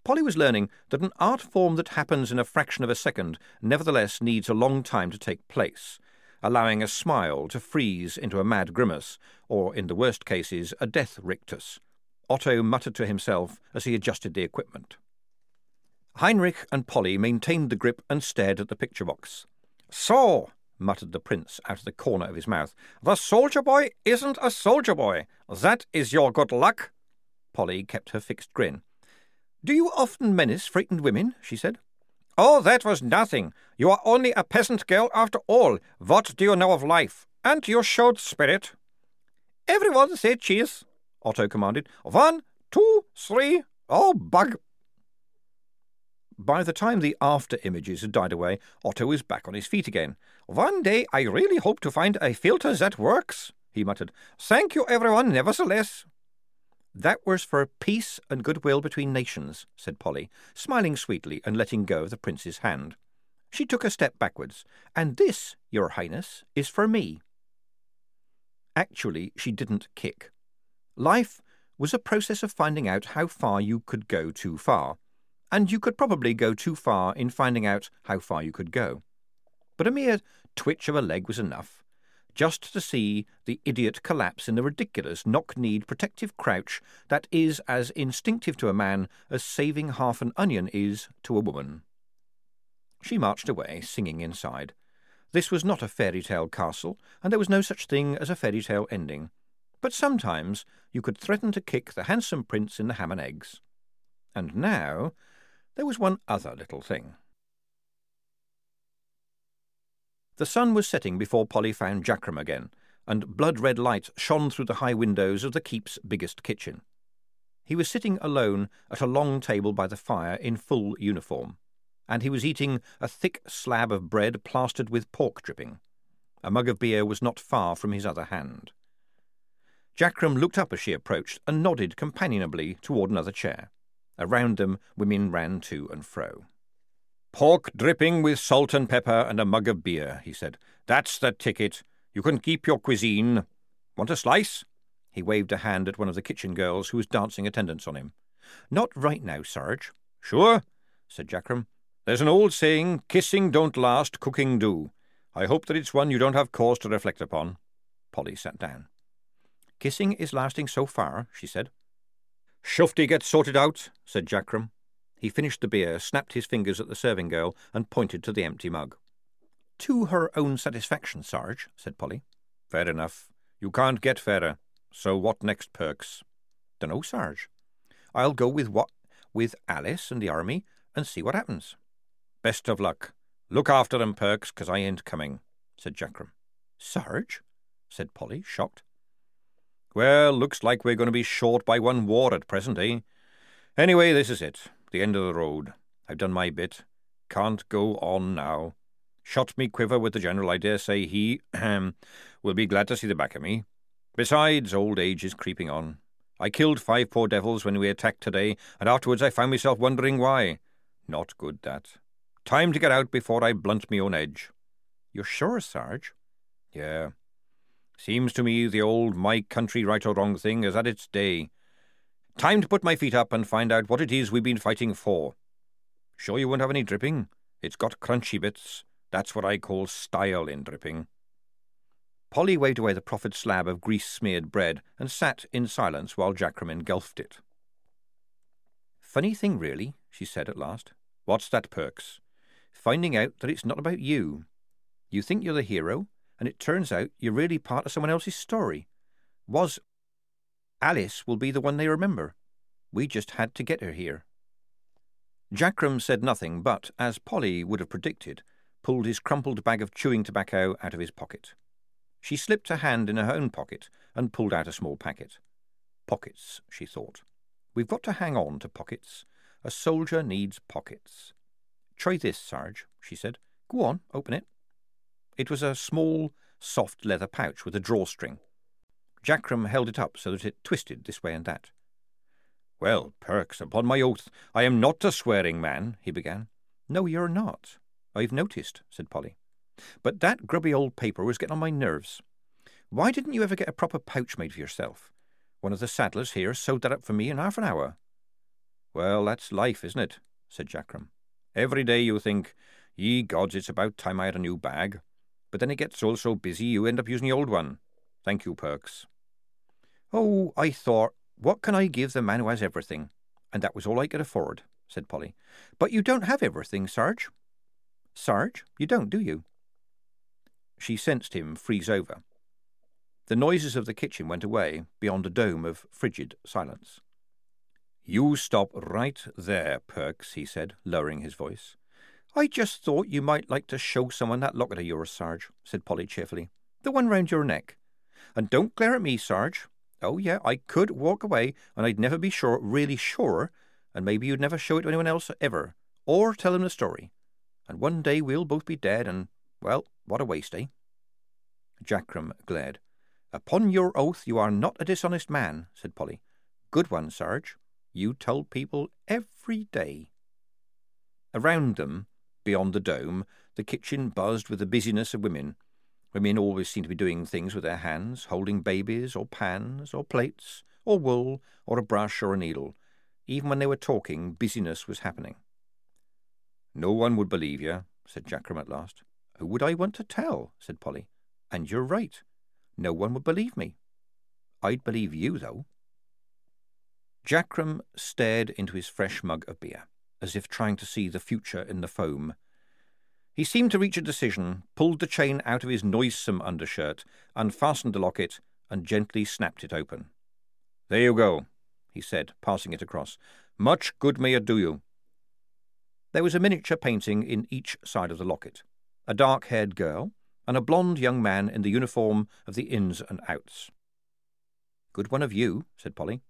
Speaker 2: Polly was learning that an art form that happens in a fraction of a second nevertheless needs a long time to take place, allowing a smile to freeze into a mad grimace, or, in the worst cases, a death rictus. Otto muttered to himself as he adjusted the equipment. Heinrich and Polly maintained the grip and stared at the picture box. So, muttered the prince out of the corner of his mouth. The soldier boy isn't a soldier boy. That is your good luck. Polly kept her fixed grin. Do you often menace frightened women? she said. Oh, that was nothing. You are only a peasant girl after all. What do you know of life? And you showed spirit. Everyone say cheese, Otto commanded. One, two, three. Oh, bug. By the time the after images had died away, Otto was back on his feet again. One day I really hope to find a filter that works, he muttered. Thank you, everyone, nevertheless. That was for peace and goodwill between nations, said Polly, smiling sweetly and letting go of the prince's hand. She took a step backwards. And this, your highness, is for me. Actually, she didn't kick. Life was a process of finding out how far you could go too far and you could probably go too far in finding out how far you could go. But a mere twitch of a leg was enough, just to see the idiot collapse in the ridiculous knock-kneed protective crouch that is as instinctive to a man as saving half an onion is to a woman. She marched away, singing inside. This was not a fairy tale castle, and there was no such thing as a fairy tale ending. But sometimes you could threaten to kick the handsome prince in the ham and eggs. And now there was one other little thing. The sun was setting before Polly found Jackrum again, and blood-red light shone through the high windows of the keep's biggest kitchen. He was sitting alone at a long table by the fire in full uniform, and he was eating a thick slab of bread plastered with pork dripping. A mug of beer was not far from his other hand. Jackrum looked up as she approached and nodded companionably toward another chair. Around them, women ran to and fro. Pork dripping with salt and pepper and a mug of beer, he said. That's the ticket. You can keep your cuisine. Want a slice? He waved a hand at one of the kitchen girls who was dancing attendance on him. Not right now, Sarge. Sure, said Jackrum. There's an old saying, kissing don't last, cooking do. I hope that it's one you don't have cause to reflect upon. Polly sat down. Kissing is lasting so far, she said. Shufti gets sorted out, said Jackrum. He finished the beer, snapped his fingers at the serving girl, and pointed to the empty mug. To her own satisfaction, Sarge, said Polly. Fair enough. You can't get fairer. So what next, Perks? Dunno, Sarge. I'll go with what? With Alice and the army and see what happens.
Speaker 3: Best of luck. Look after them, Perks, 'cause I ain't coming, said Jackrum.
Speaker 2: Sarge? said Polly, shocked.
Speaker 3: Well, looks like we're going to be short by one war at present, eh? Anyway, this is it. The end of the road. I've done my bit. Can't go on now. Shot me quiver with the General. I dare say he ahem, will be glad to see the back of me. Besides, old age is creeping on. I killed five poor devils when we attacked today, and afterwards I found myself wondering why. Not good, that. Time to get out before I blunt me own edge.
Speaker 2: You're sure, Sarge?
Speaker 3: Yeah. Seems to me the old my country right or wrong thing is at its day. Time to put my feet up and find out what it is we've been fighting for. Sure you won't have any dripping? It's got crunchy bits. That's what I call style in dripping.
Speaker 2: Polly waved away the proffered slab of grease-smeared bread and sat in silence while Jackrum engulfed it. Funny thing, really, she said at last.
Speaker 3: What's that, Perks?
Speaker 2: Finding out that it's not about you. You think you're the hero, and it turns out you're really part of someone else's story. Was Alice will be the one they remember. We just had to get her here. Jackrum said nothing, but, as Polly would have predicted, pulled his crumpled bag of chewing tobacco out of his pocket. She slipped her hand in her own pocket and pulled out a small packet. Pockets, she thought. We've got to hang on to pockets. A soldier needs pockets. Try this, Sarge, she said. Go on, open it. It was a small, soft leather pouch with a drawstring. Jackrum held it up so that it twisted this way and that.
Speaker 3: Well, Perks, upon my oath, I am not a swearing man, he began.
Speaker 2: No, you're not. I've noticed, said Polly. But that grubby old paper was getting on my nerves. Why didn't you ever get a proper pouch made for yourself? One of the saddlers here sewed that up for me in half an hour.
Speaker 3: Well, that's life, isn't it? said Jackrum. Every day you think, ye gods, it's about time I had a new bag. But then it gets all so busy you end up using the old one. Thank you, Perks.
Speaker 2: Oh, I thought, what can I give the man who has everything? And that was all I could afford, said Polly. But you don't have everything, Sarge. Sarge, you don't, do you? She sensed him freeze over. The noises of the kitchen went away beyond a dome of frigid silence.
Speaker 3: You stop right there, Perks, he said, lowering his voice.
Speaker 2: I just thought you might like to show someone that locket of yours, Sarge, said Polly cheerfully. The one round your neck. And don't glare at me, Sarge. Oh, yeah, I could walk away, and I'd never be sure, really sure, and maybe you'd never show it to anyone else ever, or tell them the story. And one day we'll both be dead, and, well, what a waste, eh? Jackrum glared. Upon your oath you are not a dishonest man, said Polly. Good one, Sarge. You tell people every day. Around them, beyond the dome, the kitchen buzzed with the busyness of women. Women always seemed to be doing things with their hands, holding babies, or pans, or plates, or wool, or a brush, or a needle. Even when they were talking, busyness was happening.
Speaker 3: No one would believe you, said Jackrum at last.
Speaker 2: Who would I want to tell? said Polly. And you're right. No one would believe me. I'd believe you, though. Jackrum stared into his fresh mug of beer, as if trying to see the future in the foam. He seemed to reach a decision, pulled the chain out of his noisome undershirt, unfastened the locket, and gently snapped it open.
Speaker 3: There you go, he said, passing it across. Much good may it do you.
Speaker 2: There was a miniature painting in each side of the locket. A dark-haired girl, and a blond young man in the uniform of the ins and outs. Good one of you, said Polly.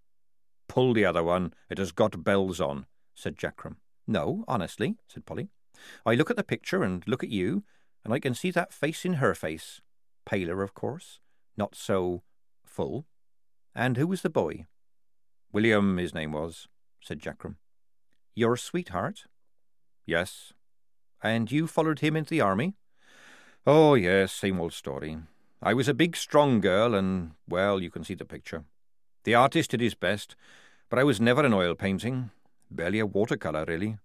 Speaker 3: Pull the other one. It has got bells on, said Jackrum.
Speaker 2: No, honestly, said Polly. I look at the picture and look at you, and I can see that face in her face. Paler, of course, not so full. And who was the boy?
Speaker 3: William, his name was, said Jackrum.
Speaker 2: Your sweetheart?
Speaker 3: Yes.
Speaker 2: And you followed him into the army?
Speaker 3: Oh, yes, same old story. I was a big, strong girl, and, well, you can see the picture. The artist did his best, but I was never an oil painting. Barely a watercolour, really.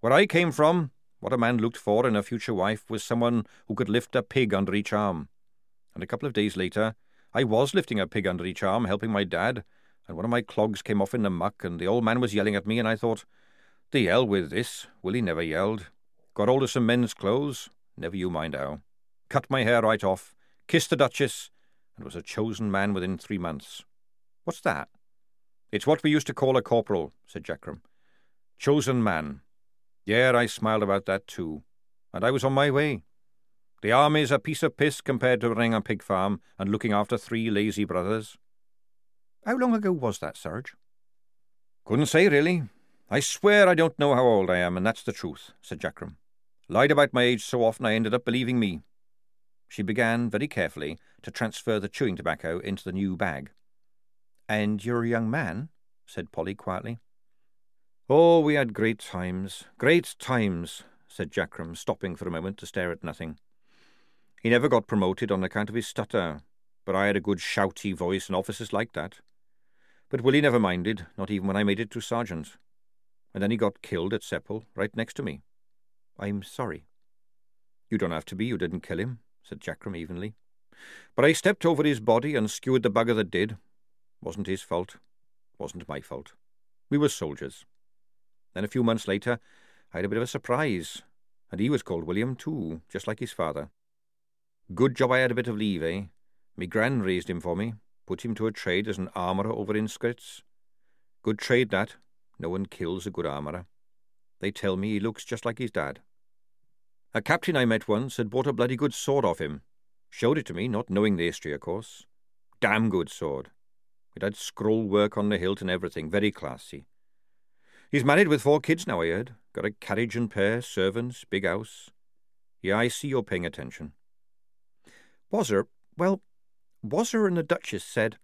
Speaker 3: Where I came from, what a man looked for in a future wife was someone who could lift a pig under each arm. And a couple of days later, I was lifting a pig under each arm, helping my dad, and one of my clogs came off in the muck, and the old man was yelling at me, and I thought, the hell with this. Willie never yelled. Got hold of some men's clothes, never you mind how cut my hair right off, kissed the Duchess, and was a chosen man within three months.
Speaker 2: What's that? It's what we used to call a corporal, said Jackrum. Chosen man. Yeah, I smiled about that too. And I was on my way. The army's a piece of piss compared to running a pig farm and looking after three lazy brothers.
Speaker 1: How long ago was that, Sarge?
Speaker 2: Couldn't say, really. I swear I don't know how old I am, and that's the truth, said Jackrum. Lied about my age so often I ended up believing me. She began, very carefully, to transfer the chewing tobacco into the new bag.
Speaker 1: And you're a young man? said Polly quietly.
Speaker 2: Oh, we had great times, great times, said Jackrum, stopping for a moment to stare at nothing. He never got promoted on account of his stutter, but I had a good shouty voice and officers liked that. But Willie never minded, not even when I made it to sergeant. And then he got killed at Sepple, right next to me.
Speaker 1: I'm sorry.
Speaker 2: You don't have to be, you didn't kill him, said Jackrum evenly. But I stepped over his body and skewered the bugger that did. Wasn't his fault. Wasn't my fault. We were soldiers. Then a few months later, I had a bit of a surprise, and he was called William too, just like his father. Good job I had a bit of leave, eh? Me gran raised him for me, put him to a trade as an armourer over in Scritz. Good trade that. No one kills a good armourer. They tell me he looks just like his dad. A captain I met once had bought a bloody good sword off him. Showed it to me, not knowing the history, of course. Damn good sword. It had scroll work on the hilt and everything, very classy. He's married with four kids now, I heard. Got a carriage and pair, servants, big house. Yeah, I see you're paying attention.
Speaker 1: Was her? Well, was her and the Duchess said.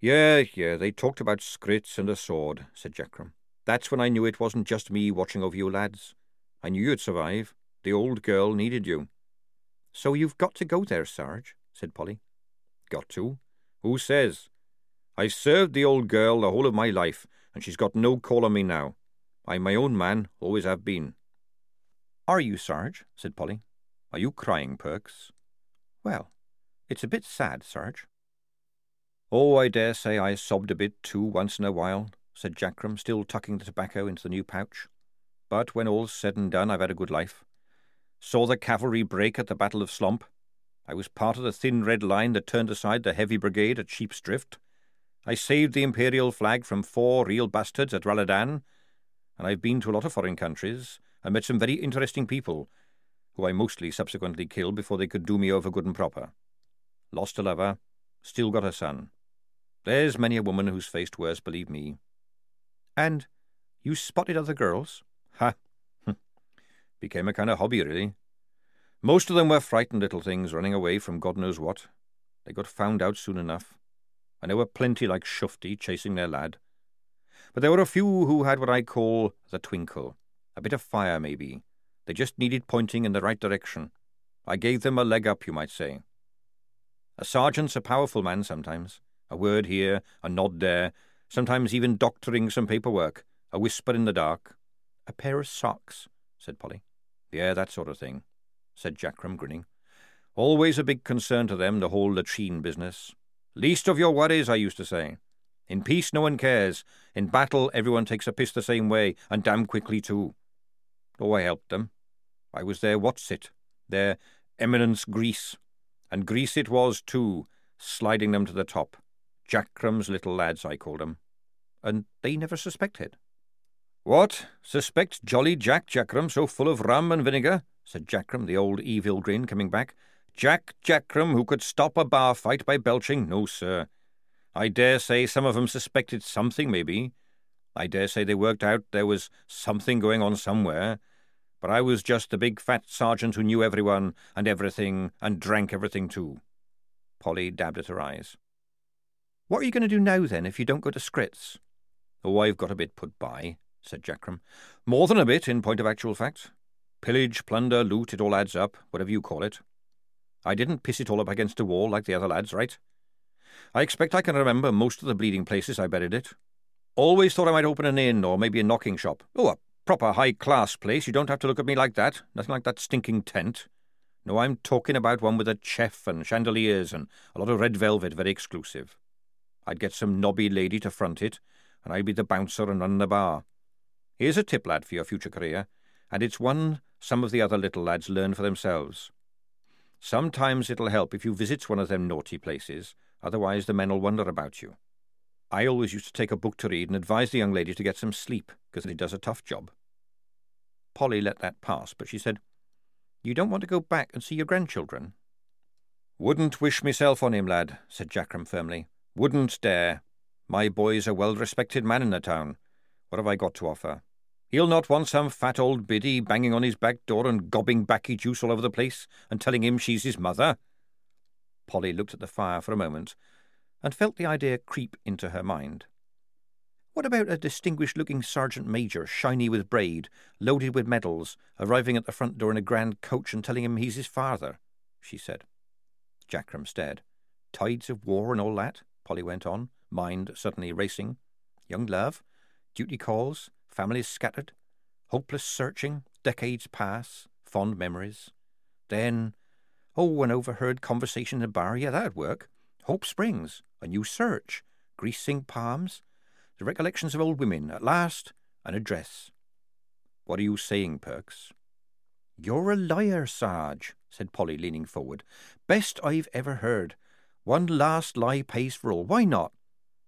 Speaker 2: Yeah, yeah, they talked about Scritz and a sword, said Jackrum. That's when I knew it wasn't just me watching over you lads. I knew you'd survive. The old girl needed you.
Speaker 1: So you've got to go there, Sarge, said Polly.
Speaker 2: Got to? Who says? I've served the old girl the whole of my life, and she's got no call on me now. I'm my own man, always have been.
Speaker 1: Are you, Sarge? said Polly.
Speaker 2: Are you crying, Perks?
Speaker 1: Well, it's a bit sad, Sarge.
Speaker 2: Oh, I dare say I sobbed a bit too once in a while, said Jackrum, still tucking the tobacco into the new pouch. But when all's said and done, I've had a good life. Saw the cavalry break at the Battle of Slomp. I was part of the thin red line that turned aside the heavy brigade at Sheep's Drift. I saved the imperial flag from four real bastards at Raladan, and I've been to a lot of foreign countries and met some very interesting people, who I mostly subsequently killed before they could do me over good and proper. Lost a lover, still got a son. There's many a woman who's faced worse, believe me.
Speaker 1: And you spotted other girls?
Speaker 2: Ha! Hm. Became a kind of hobby, really. Most of them were frightened little things running away from God knows what. They got found out soon enough. And there were plenty like Shufti chasing their lad. But there were a few who had what I call the twinkle. A bit of fire, maybe. They just needed pointing in the right direction. I gave them a leg up, you might say. A sergeant's a powerful man sometimes. A word here, a nod there, sometimes even doctoring some paperwork, a whisper in the dark.
Speaker 1: A pair of socks, said Polly.
Speaker 2: Yeah, that sort of thing, said Jackrum, grinning. Always a big concern to them, the whole latrine business. Least of your worries, I used to say. In peace, no one cares. In battle, everyone takes a piss the same way, and damn quickly, too. Oh, I helped them. I was their what's it, their eminence grease. And grease it was, too, sliding them to the top. Jackrum's little lads, I called them.
Speaker 1: And they never suspected.
Speaker 2: What? Suspect jolly Jack Jackrum so full of rum and vinegar? said Jackrum, the old evil grin coming back. Jack Jackrum, who could stop a bar fight by belching? No, sir. I dare say some of them suspected something, maybe. I dare say they worked out there was something going on somewhere. But I was just the big fat sergeant who knew everyone and everything and drank everything too. Polly dabbed at her eyes.
Speaker 1: What are you going to do now, then, if you don't go to Scritz?
Speaker 2: Oh, I've got a bit put by, said Jackrum. More than a bit, in point of actual fact. Pillage, plunder, loot, it all adds up, whatever you call it. I didn't piss it all up against a wall like the other lads, right? I expect I can remember most of the bleeding places I buried it. Always thought I might open an inn or maybe a knocking shop. Oh, a proper high-class place. You don't have to look at me like that. Nothing like that stinking tent. No, I'm talking about one with a chef and chandeliers and a lot of red velvet, very exclusive. I'd get some nobby lady to front it, and I'd be the bouncer and run the bar. Here's a tip, lad, for your future career, and it's one some of the other little lads learn for themselves. Sometimes it'll help if you visit one of them naughty places Otherwise, the men'll wonder about you. I always used to take a book to read and advise the young lady to get some sleep, because he does a tough job. Polly let that pass, but she said, You don't want to go back and see your grandchildren? Wouldn't wish myself on him, lad, said Jackrum firmly. Wouldn't dare. My boy's a well-respected man in the town. What have I got to offer? He'll not want some fat old biddy banging on his back door and gobbing baccy juice all over the place and telling him she's his mother. Polly looked at the fire for a moment and felt the idea creep into her mind. What about a distinguished looking sergeant major, shiny with braid, loaded with medals, arriving at the front door in a grand coach and telling him he's his father? she said. Jackrum stared. Tides of war and all that, Polly went on, mind suddenly racing. Young love, duty calls, families scattered, hopeless searching, decades pass, fond memories. Then, oh, an overheard conversation in a bar, yeah, that'd work. Hope Springs, a new search, greasing palms, the recollections of old women, at last, an address. What are you saying, Perks? You're a liar, Sarge, said Polly, leaning forward. Best I've ever heard. One last lie pays for all. Why not?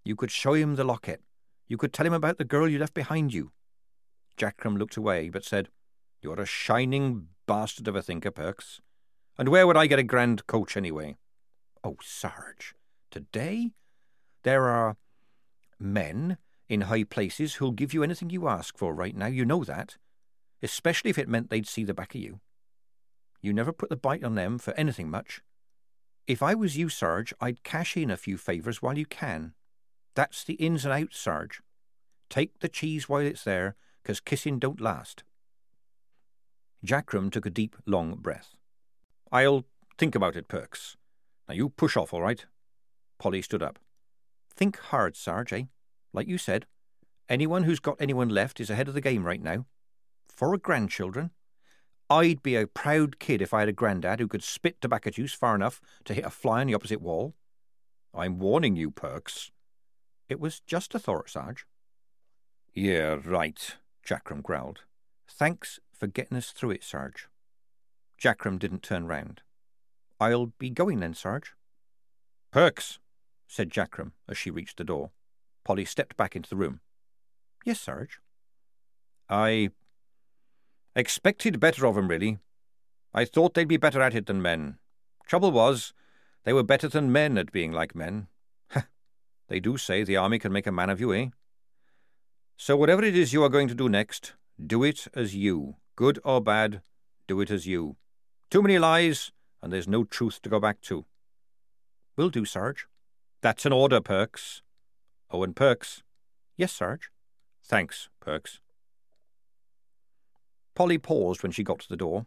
Speaker 2: You could show him the locket. You could tell him about the girl you left behind you. Jackrum looked away, but said, You're a shining bastard of a thinker, Perks. And where would I get a grand coach anyway? Oh, Sarge, today there are men in high places who'll give you anything you ask for right now. You know that. Especially if it meant they'd see the back of you. You never put the bite on them for anything much. If I was you, Sarge, I'd cash in a few favours while you can. That's the ins and outs, Sarge. Take the cheese while it's there, 'cause kissing don't last. Jackrum took a deep, long breath. I'll think about it, Perks. Now you push off, all right? Polly stood up. Think hard, Sarge, eh? Like you said, anyone who's got anyone left is ahead of the game right now. For a grandchildren, I'd be a proud kid if I had a granddad who could spit tobacco juice far enough to hit a fly on the opposite wall. I'm warning you, Perks. It was just a thought, Sarge. Yeah, right, Jackrum growled. Thanks for getting us through it, Sarge. Jackrum didn't turn round. I'll be going then, Sarge. Perks, said Jackrum as she reached the door. Polly stepped back into the room. Yes, Sarge. I expected better of 'em, really. I thought they'd be better at it than men. Trouble was, they were better than men at being like men. They do say the army can make a man of you, eh? So whatever it is you are going to do next, do it as you. Good or bad, do it as you. Too many lies, and there's no truth to go back to. Will do, Sarge. That's an order, Perks. Owen Perks. Yes, Sarge. Thanks, Perks. Polly paused when she got to the door.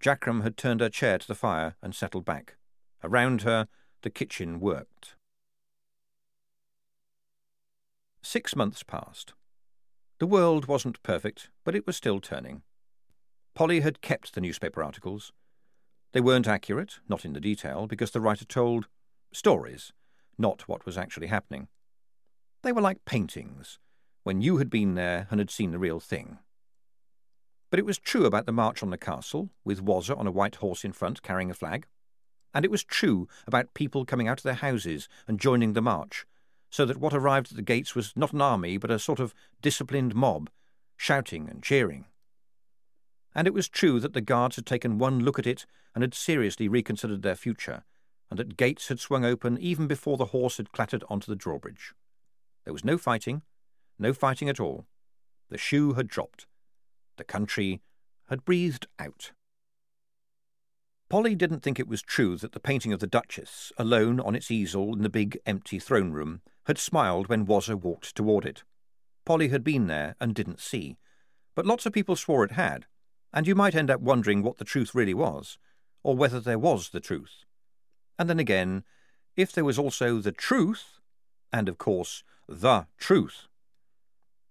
Speaker 2: Jackrum had turned her chair to the fire and settled back. Around her, the kitchen worked. Six months passed. The world wasn't perfect, but it was still turning. Polly had kept the newspaper articles. They weren't accurate, not in the detail, because the writer told stories, not what was actually happening. They were like paintings, when you had been there and had seen the real thing. But it was true about the march on the castle, with Wazzer on a white horse in front carrying a flag. And it was true about people coming out of their houses and joining the march, so that what arrived at the gates was not an army, but a sort of disciplined mob, shouting and cheering. And it was true that the guards had taken one look at it and had seriously reconsidered their future, and that gates had swung open even before the horse had clattered onto the drawbridge. There was no fighting, no fighting at all. The shoe had dropped. The country had breathed out. Polly didn't think it was true that the painting of the Duchess, alone on its easel in the big empty throne room, had smiled when Wazzer walked toward it. Polly had been there and didn't see, but lots of people swore it had, and you might end up wondering what the truth really was, or whether there was the truth. And then again, if there was also the truth, and of course, the truth.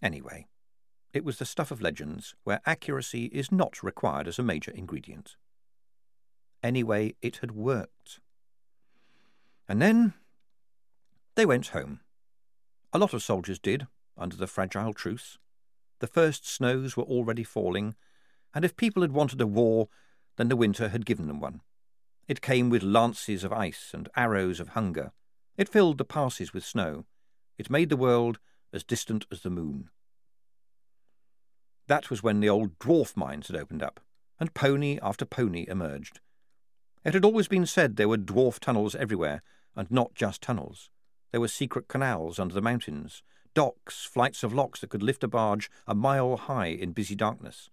Speaker 2: Anyway, it was the stuff of legends where accuracy is not required as a major ingredient. Anyway, it had worked. And then they went home. A lot of soldiers did, under the fragile truce. The first snows were already falling, and if people had wanted a war, then the winter had given them one. It came with lances of ice and arrows of hunger. It filled the passes with snow. It made the world as distant as the moon. That was when the old dwarf mines had opened up, and pony after pony emerged. It had always been said there were dwarf tunnels everywhere, and not just tunnels. There were secret canals under the mountains, docks, flights of locks that could lift a barge a mile high in busy darkness,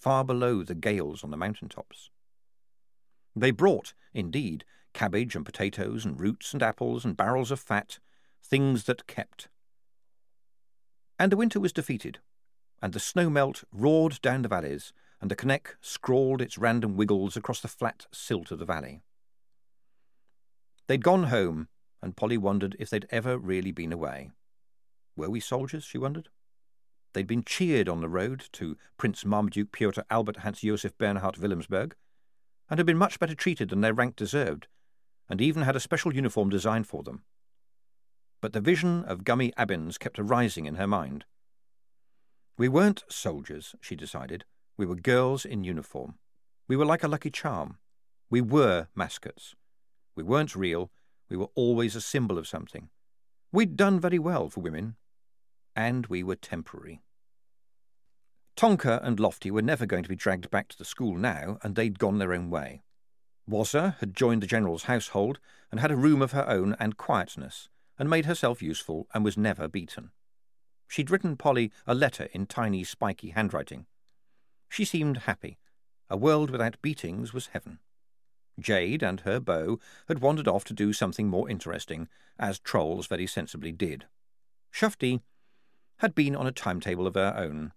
Speaker 2: far below the gales on the mountain tops. They brought, indeed, cabbage and potatoes and roots and apples and barrels of fat, things that kept. And the winter was defeated, and the snow melt roared down the valleys, and the Kneck scrawled its random wiggles across the flat silt of the valley. They'd gone home, and Polly wondered if they'd ever really been away. Were we soldiers, she wondered? They'd been cheered on the road to Prince Marmaduke Pyotr Albert Hans Josef Bernhard Wilhelmsburg, and had been much better treated than their rank deserved, and even had a special uniform designed for them. But the vision of Gummy Abbins kept arising in her mind. We weren't soldiers, she decided. We were girls in uniform. We were like a lucky charm. We were mascots. We weren't real. We were always a symbol of something. We'd done very well for women. And we were temporary. Tonker and Lofty were never going to be dragged back to the school now, and they'd gone their own way. Wazzer had joined the General's household and had a room of her own and quietness, and made herself useful and was never beaten. She'd written Polly a letter in tiny, spiky handwriting. She seemed happy. A world without beatings was heaven. Jade and her beau had wandered off to do something more interesting, as trolls very sensibly did. Shufti had been on a timetable of her own.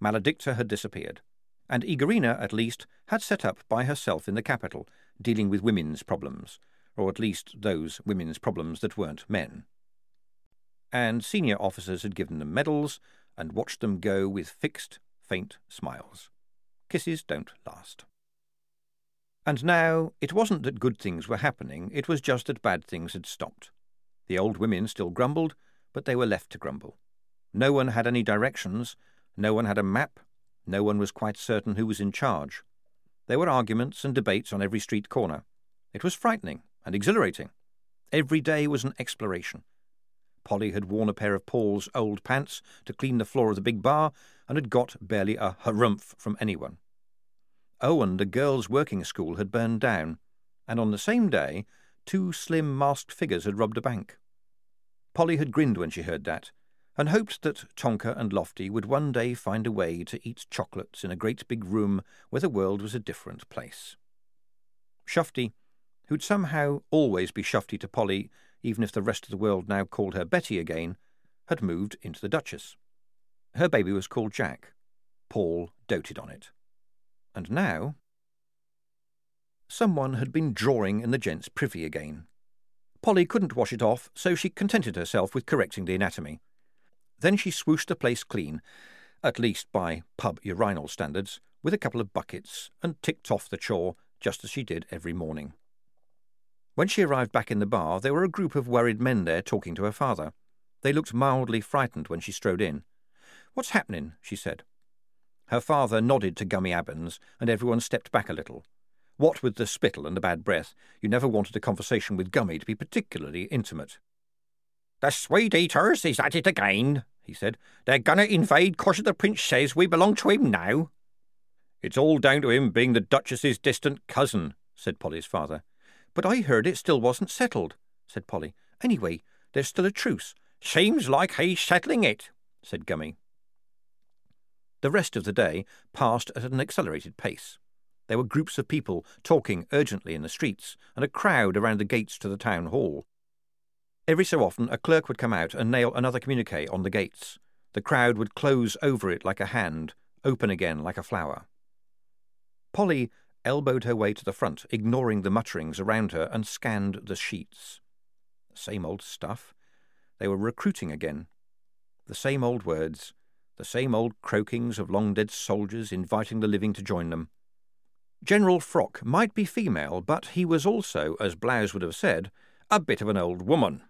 Speaker 2: Maledicta had disappeared, and Igorina, at least, had set up by herself in the capital, dealing with women's problems, or at least those women's problems that weren't men. And senior officers had given them medals and watched them go with fixed, faint smiles. Kisses don't last. And now it wasn't that good things were happening, it was just that bad things had stopped. The old women still grumbled, but they were left to grumble. No one had any directions, no one had a map, no one was quite certain who was in charge. There were arguments and debates on every street corner. It was frightening and exhilarating. Every day was an exploration. Polly had worn a pair of Paul's old pants to clean the floor of the big bar and had got barely a harumph from anyone. Owen, the girls' working school, had burned down, and on the same day two slim masked figures had robbed a bank. Polly had grinned when she heard that, and hoped that Tonker and Lofty would one day find a way to eat chocolates in a great big room where the world was a different place. Shufti, who'd somehow always be Shufti to Polly, even if the rest of the world now called her Betty again, had moved into the Duchess. Her baby was called Jack. Paul doted on it. And now... Someone had been drawing in the gents' privy again. Polly couldn't wash it off, so she contented herself with correcting the anatomy. Then she swooshed the place clean, at least by pub urinal standards, with a couple of buckets, and ticked off the chore just as she did every morning. When she arrived back in the bar, there were a group of worried men there talking to her father. They looked mildly frightened when she strode in. What's happening? she said. Her father nodded to Gummy Abbins, and everyone stepped back a little. What with the spittle and the bad breath, you never wanted a conversation with Gummy to be particularly intimate.
Speaker 4: The Swede eaters is at it again, he said. They're gonna invade cos the prince says we belong to him now.
Speaker 2: It's all down to him being the Duchess's distant cousin, said Polly's father.
Speaker 5: But I heard it still wasn't settled, said Polly. Anyway, there's still a truce.
Speaker 4: Seems like he's settling it, said Gummy.
Speaker 5: The rest of the day passed at an accelerated pace. There were groups of people talking urgently in the streets, and a crowd around the gates to the town hall. Every so often a clerk would come out and nail another communique on the gates. The crowd would close over it like a hand, open again like a flower. Polly elbowed her way to the front, ignoring the mutterings around her, and scanned the sheets. Same old stuff. They were recruiting again. The same old words, the same old croakings of long dead soldiers inviting the living to join them. General Frock might be female, but he was also, as Blouse would have said, a bit of an old woman.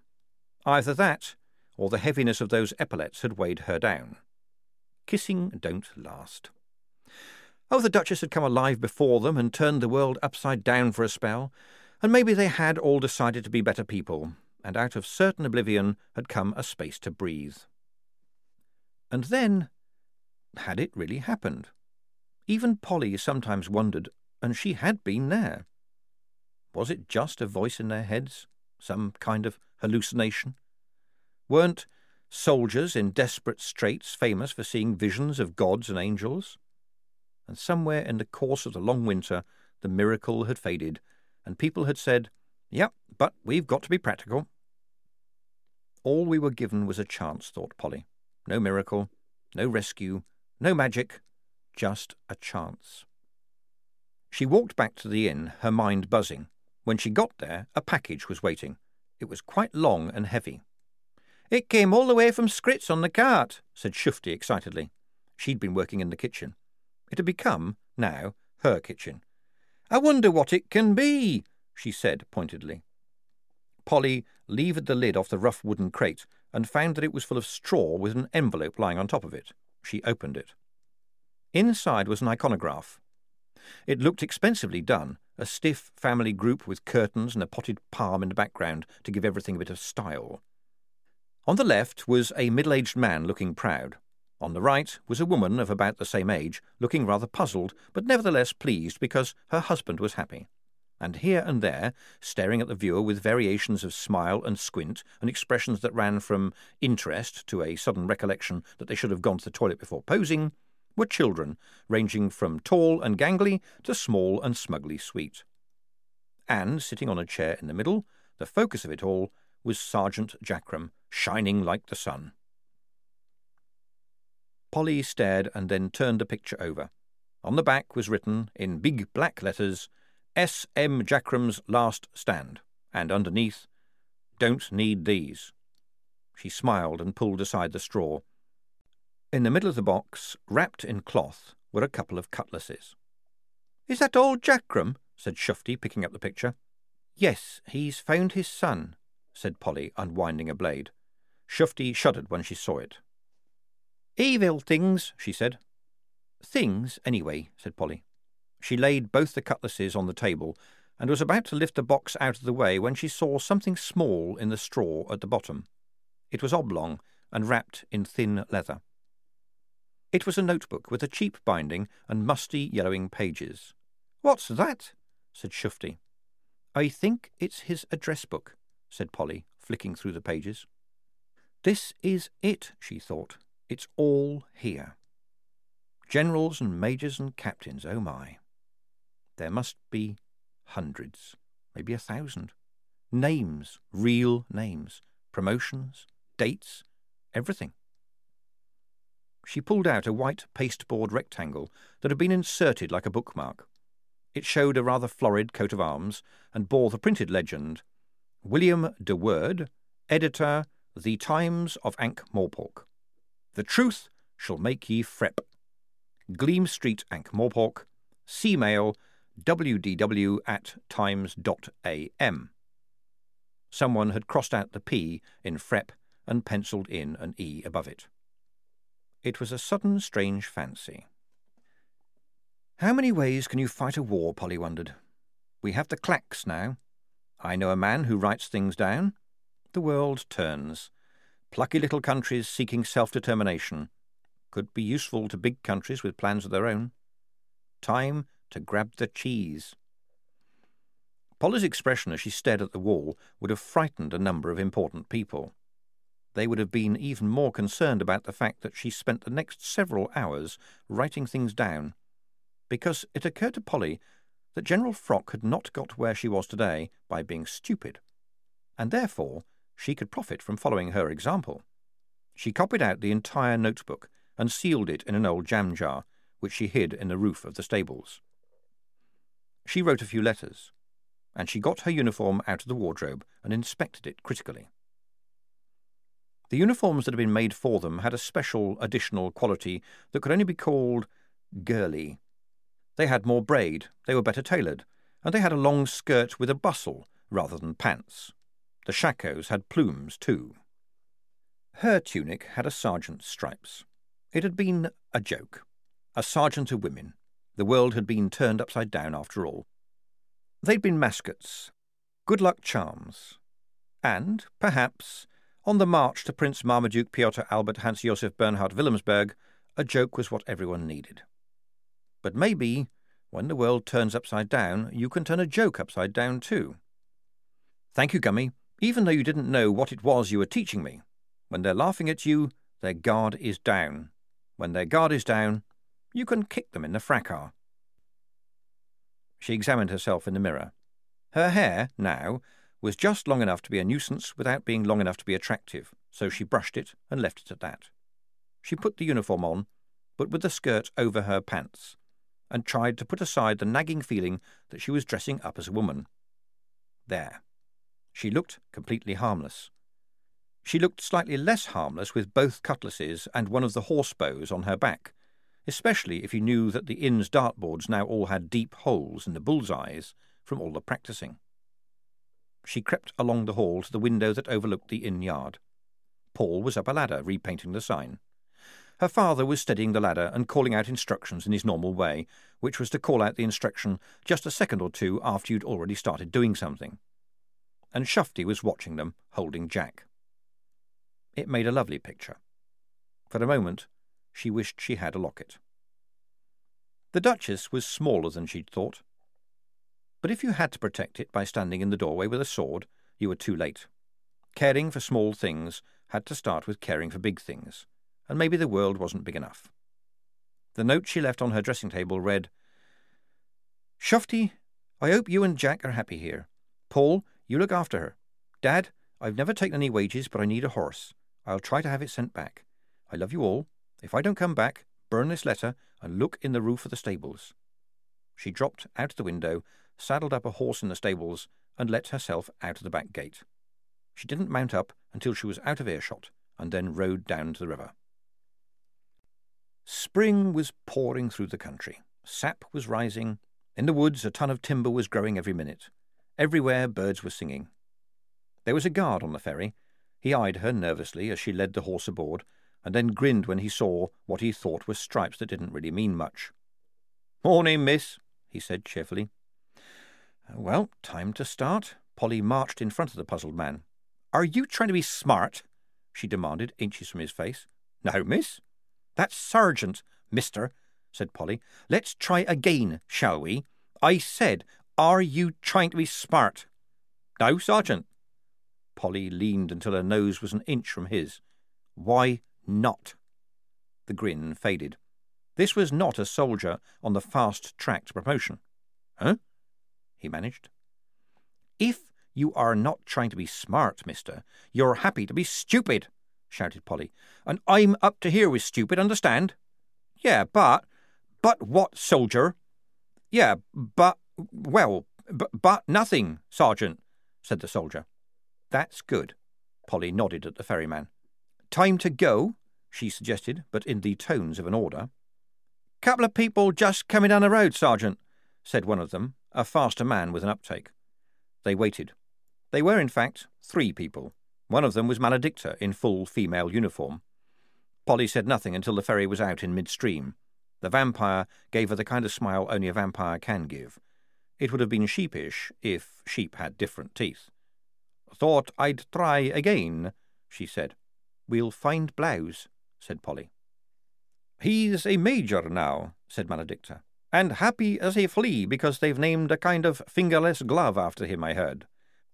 Speaker 5: Either that, or the heaviness of those epaulets had weighed her down. Kissing don't last. Oh, the Duchess had come alive before them and turned the world upside down for a spell, and maybe they had all decided to be better people,
Speaker 2: and out of certain oblivion had come a space to breathe. And then, had it really happened? Even Polly sometimes wondered, and she had been there. Was it just a voice in their heads? Some kind of hallucination? Weren't soldiers in desperate straits famous for seeing visions of gods and angels? And somewhere in the course of the long winter, the miracle had faded, and people had said, Yep, but we've got to be practical. All we were given was a chance, thought Polly. No miracle, no rescue, no magic, just a chance. She walked back to the inn, her mind buzzing. When she got there, a package was waiting. It was quite long and heavy. It came all the way from Scritz on the cart, said Shufti excitedly. She'd been working in the kitchen. It had become, now, her kitchen. I wonder what it can be, she said pointedly. Polly levered the lid off the rough wooden crate and found that it was full of straw with an envelope lying on top of it. She opened it. Inside was an iconograph. It looked expensively done, a stiff family group with curtains and a potted palm in the background to give everything a bit of style. On the left was a middle aged man looking proud. On the right was a woman of about the same age, looking rather puzzled, but nevertheless pleased because her husband was happy and here and there, staring at the viewer with variations of smile and squint and expressions that ran from interest to a sudden recollection that they should have gone to the toilet before posing, were children, ranging from tall and gangly to small and smugly sweet. And, sitting on a chair in the middle, the focus of it all, was Sergeant Jackrum, shining like the sun. Polly stared and then turned the picture over. On the back was written, in big black letters, S. M. Jackrum's Last Stand, and underneath, Don't Need These. She smiled and pulled aside the straw. In the middle of the box, wrapped in cloth, were a couple of cutlasses. Is that old Jackrum? said Shufti, picking up the picture. Yes, he's found his son, said Polly, unwinding a blade. Shufti shuddered when she saw it. Evil things, she said. Things, anyway, said Polly. She laid both the cutlasses on the table and was about to lift the box out of the way when she saw something small in the straw at the bottom. It was oblong and wrapped in thin leather. It was a notebook with a cheap binding and musty yellowing pages. What's that? said Shufti. I think it's his address book, said Polly, flicking through the pages. This is it, she thought. It's all here. Generals and majors and captains, oh my. There must be hundreds, maybe a thousand. Names, real names, promotions, dates, everything. She pulled out a white pasteboard rectangle that had been inserted like a bookmark. It showed a rather florid coat of arms and bore the printed legend William de Worde, editor, The Times of Ankh Morpork. The truth shall make ye frep. Gleam Street, Ankh Morpork, Sea Mail, wdw at times.am. Someone had crossed out the P in FREP and pencilled in an E above it. It was a sudden strange fancy. How many ways can you fight a war, Polly wondered. We have the clacks now. I know a man who writes things down. The world turns. Plucky little countries seeking self-determination. Could be useful to big countries with plans of their own. Time to grab the cheese. Polly's expression as she stared at the wall would have frightened a number of important people. They would have been even more concerned about the fact that she spent the next several hours writing things down, because it occurred to Polly that General Frock had not got where she was today by being stupid, and therefore she could profit from following her example. She copied out the entire notebook and sealed it in an old jam jar, which she hid in the roof of the stables. She wrote a few letters, and she got her uniform out of the wardrobe and inspected it critically. The uniforms that had been made for them had a special additional quality that could only be called girly. They had more braid, they were better tailored, and they had a long skirt with a bustle rather than pants. The shakos had plumes too. Her tunic had a sergeant's stripes. It had been a joke. A sergeant of women, the world had been turned upside down after all. They'd been mascots, good luck charms, And, perhaps, on the march to Prince Marmaduke Pyotr Albert Hans Josef Bernhard Wilhelmsberg, a joke was what everyone needed. But maybe, when the world turns upside down, you can turn a joke upside down too. Thank you, Gummy, even though you didn't know what it was you were teaching me. When they're laughing at you, their guard is down. When their guard is down, you can kick them in the fracas. She examined herself in the mirror. Her hair, now, was just long enough to be a nuisance without being long enough to be attractive, so she brushed it and left it at that. She put the uniform on, but with the skirt over her pants, and tried to put aside the nagging feeling that she was dressing up as a woman. There. She looked completely harmless. She looked slightly less harmless with both cutlasses and one of the horse bows on her back, especially if you knew that the inn's dartboards now all had deep holes in the bull's eyes from all the practising. She crept along the hall to the window that overlooked the inn yard. Paul was up a ladder, repainting the sign. Her father was steadying the ladder and calling out instructions in his normal way, which was to call out the instruction just a second or two after you'd already started doing something. And Shufti was watching them, holding Jack. It made a lovely picture. For a moment, she wished she had a locket. The Duchess was smaller than she'd thought. But if you had to protect it by standing in the doorway with a sword, you were too late. Caring for small things had to start with caring for big things, and maybe the world wasn't big enough. The note she left on her dressing table read, Shufti, I hope you and Jack are happy here. Paul, you look after her. Dad, I've never taken any wages, but I need a horse. I'll try to have it sent back. I love you all. If I don't come back, burn this letter and look in the roof of the stables. She dropped out the window, saddled up a horse in the stables, and let herself out of the back gate. She didn't mount up until she was out of earshot, and then rode down to the river. Spring was pouring through the country. Sap was rising. In the woods, a ton of timber was growing every minute. Everywhere, birds were singing. There was a guard on the ferry. He eyed her nervously as she led the horse aboard, and then grinned when he saw what he thought were stripes that didn't really mean much. Morning, miss, he said cheerfully. Uh, well, time to start. Polly marched in front of the puzzled man. Are you trying to be smart? she demanded, inches from his face. No, miss. That's Sergeant, mister, said Polly. Let's try again, shall we? I said, are you trying to be smart? No, Sergeant. Polly leaned until her nose was an inch from his. Why not. The grin faded. This was not a soldier on the fast track to promotion. Huh? he managed. If you are not trying to be smart, mister, you're happy to be stupid, shouted Polly. And I'm up to here with stupid, understand? Yeah, but. But what, soldier? Yeah, but. Well, but, but nothing, Sergeant, said the soldier. That's good. Polly nodded at the ferryman. Time to go? she suggested, but in the tones of an order. Couple of people just coming down the road, Sergeant, said one of them, a faster man with an uptake. They waited. They were, in fact, three people. One of them was Maladicta in full female uniform. Polly said nothing until the ferry was out in midstream. The vampire gave her the kind of smile only a vampire can give. It would have been sheepish if sheep had different teeth. Thought I'd try again, she said. We'll find Blouse, said Polly. He's a major now, said Maladicta, and happy as a flea because they've named a kind of fingerless glove after him, I heard.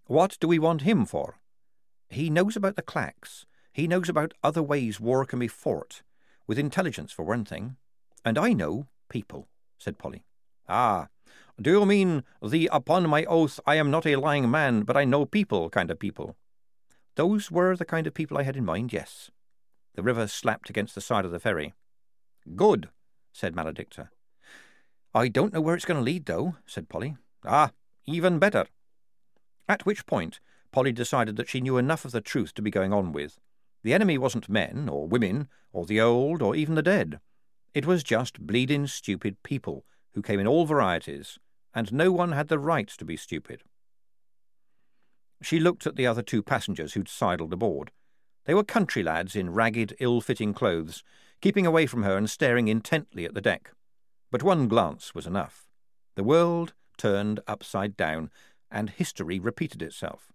Speaker 2: What do we want him for? He knows about the clacks. He knows about other ways war can be fought, with intelligence for one thing. And I know people, said Polly. Ah, do you mean the upon my oath I am not a lying man, but I know people kind of people? Those were the kind of people I had in mind, yes. The river slapped against the side of the ferry. Good, said Maladicta. I don't know where it's going to lead, though, said Polly. Ah, even better. At which point, Polly decided that she knew enough of the truth to be going on with. The enemy wasn't men, or women, or the old, or even the dead. It was just bleeding stupid people who came in all varieties, and no one had the right to be stupid. She looked at the other two passengers who'd sidled aboard. They were country lads in ragged, ill-fitting clothes, keeping away from her and staring intently at the deck. But one glance was enough. The world turned upside down, and history repeated itself.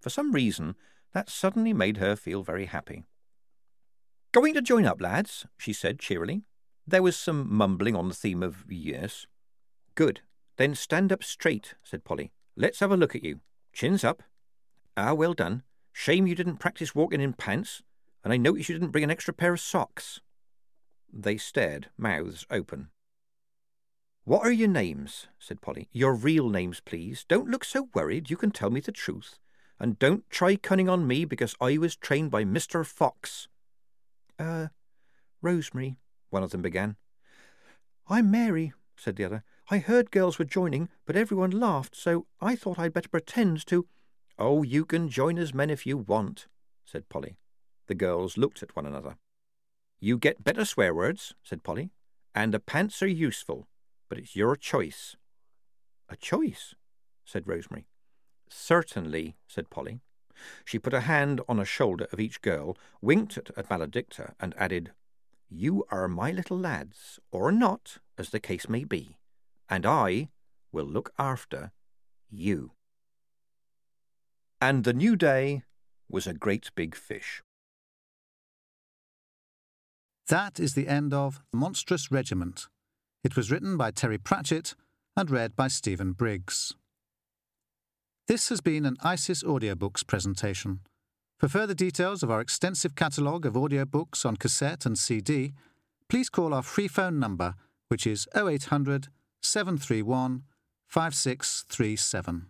Speaker 2: For some reason, that suddenly made her feel very happy. Going to join up, lads, she said cheerily. There was some mumbling on the theme of yes. Good. Then stand up straight, said Polly. Let's have a look at you. Chins up. Ah, well done. Shame you didn't practice walking in pants, and I notice you didn't bring an extra pair of socks. They stared, mouths open. What are your names? said Polly. Your real names, please. Don't look so worried. You can tell me the truth. And don't try cunning on me because I was trained by Mr. Fox. Uh, Rosemary, one of them began. I'm Mary, said the other. I heard girls were joining, but everyone laughed, so I thought I'd better pretend to. Oh, you can join as men if you want, said Polly. The girls looked at one another. You get better swear words, said Polly, and the pants are useful, but it's your choice. A choice, said Rosemary. Certainly, said Polly. She put a hand on a shoulder of each girl, winked at, Maladicta, and added, You are my little lads, or not, as the case may be, and I will look after you. And the new day was a great big fish.
Speaker 6: That is the end of Monstrous Regiment. It was written by Terry Pratchett and read by Stephen Briggs. This has been an ISIS Audiobooks presentation. For further details of our extensive catalogue of audiobooks on cassette and CD, please call our free phone number, which is 0800 731 5637.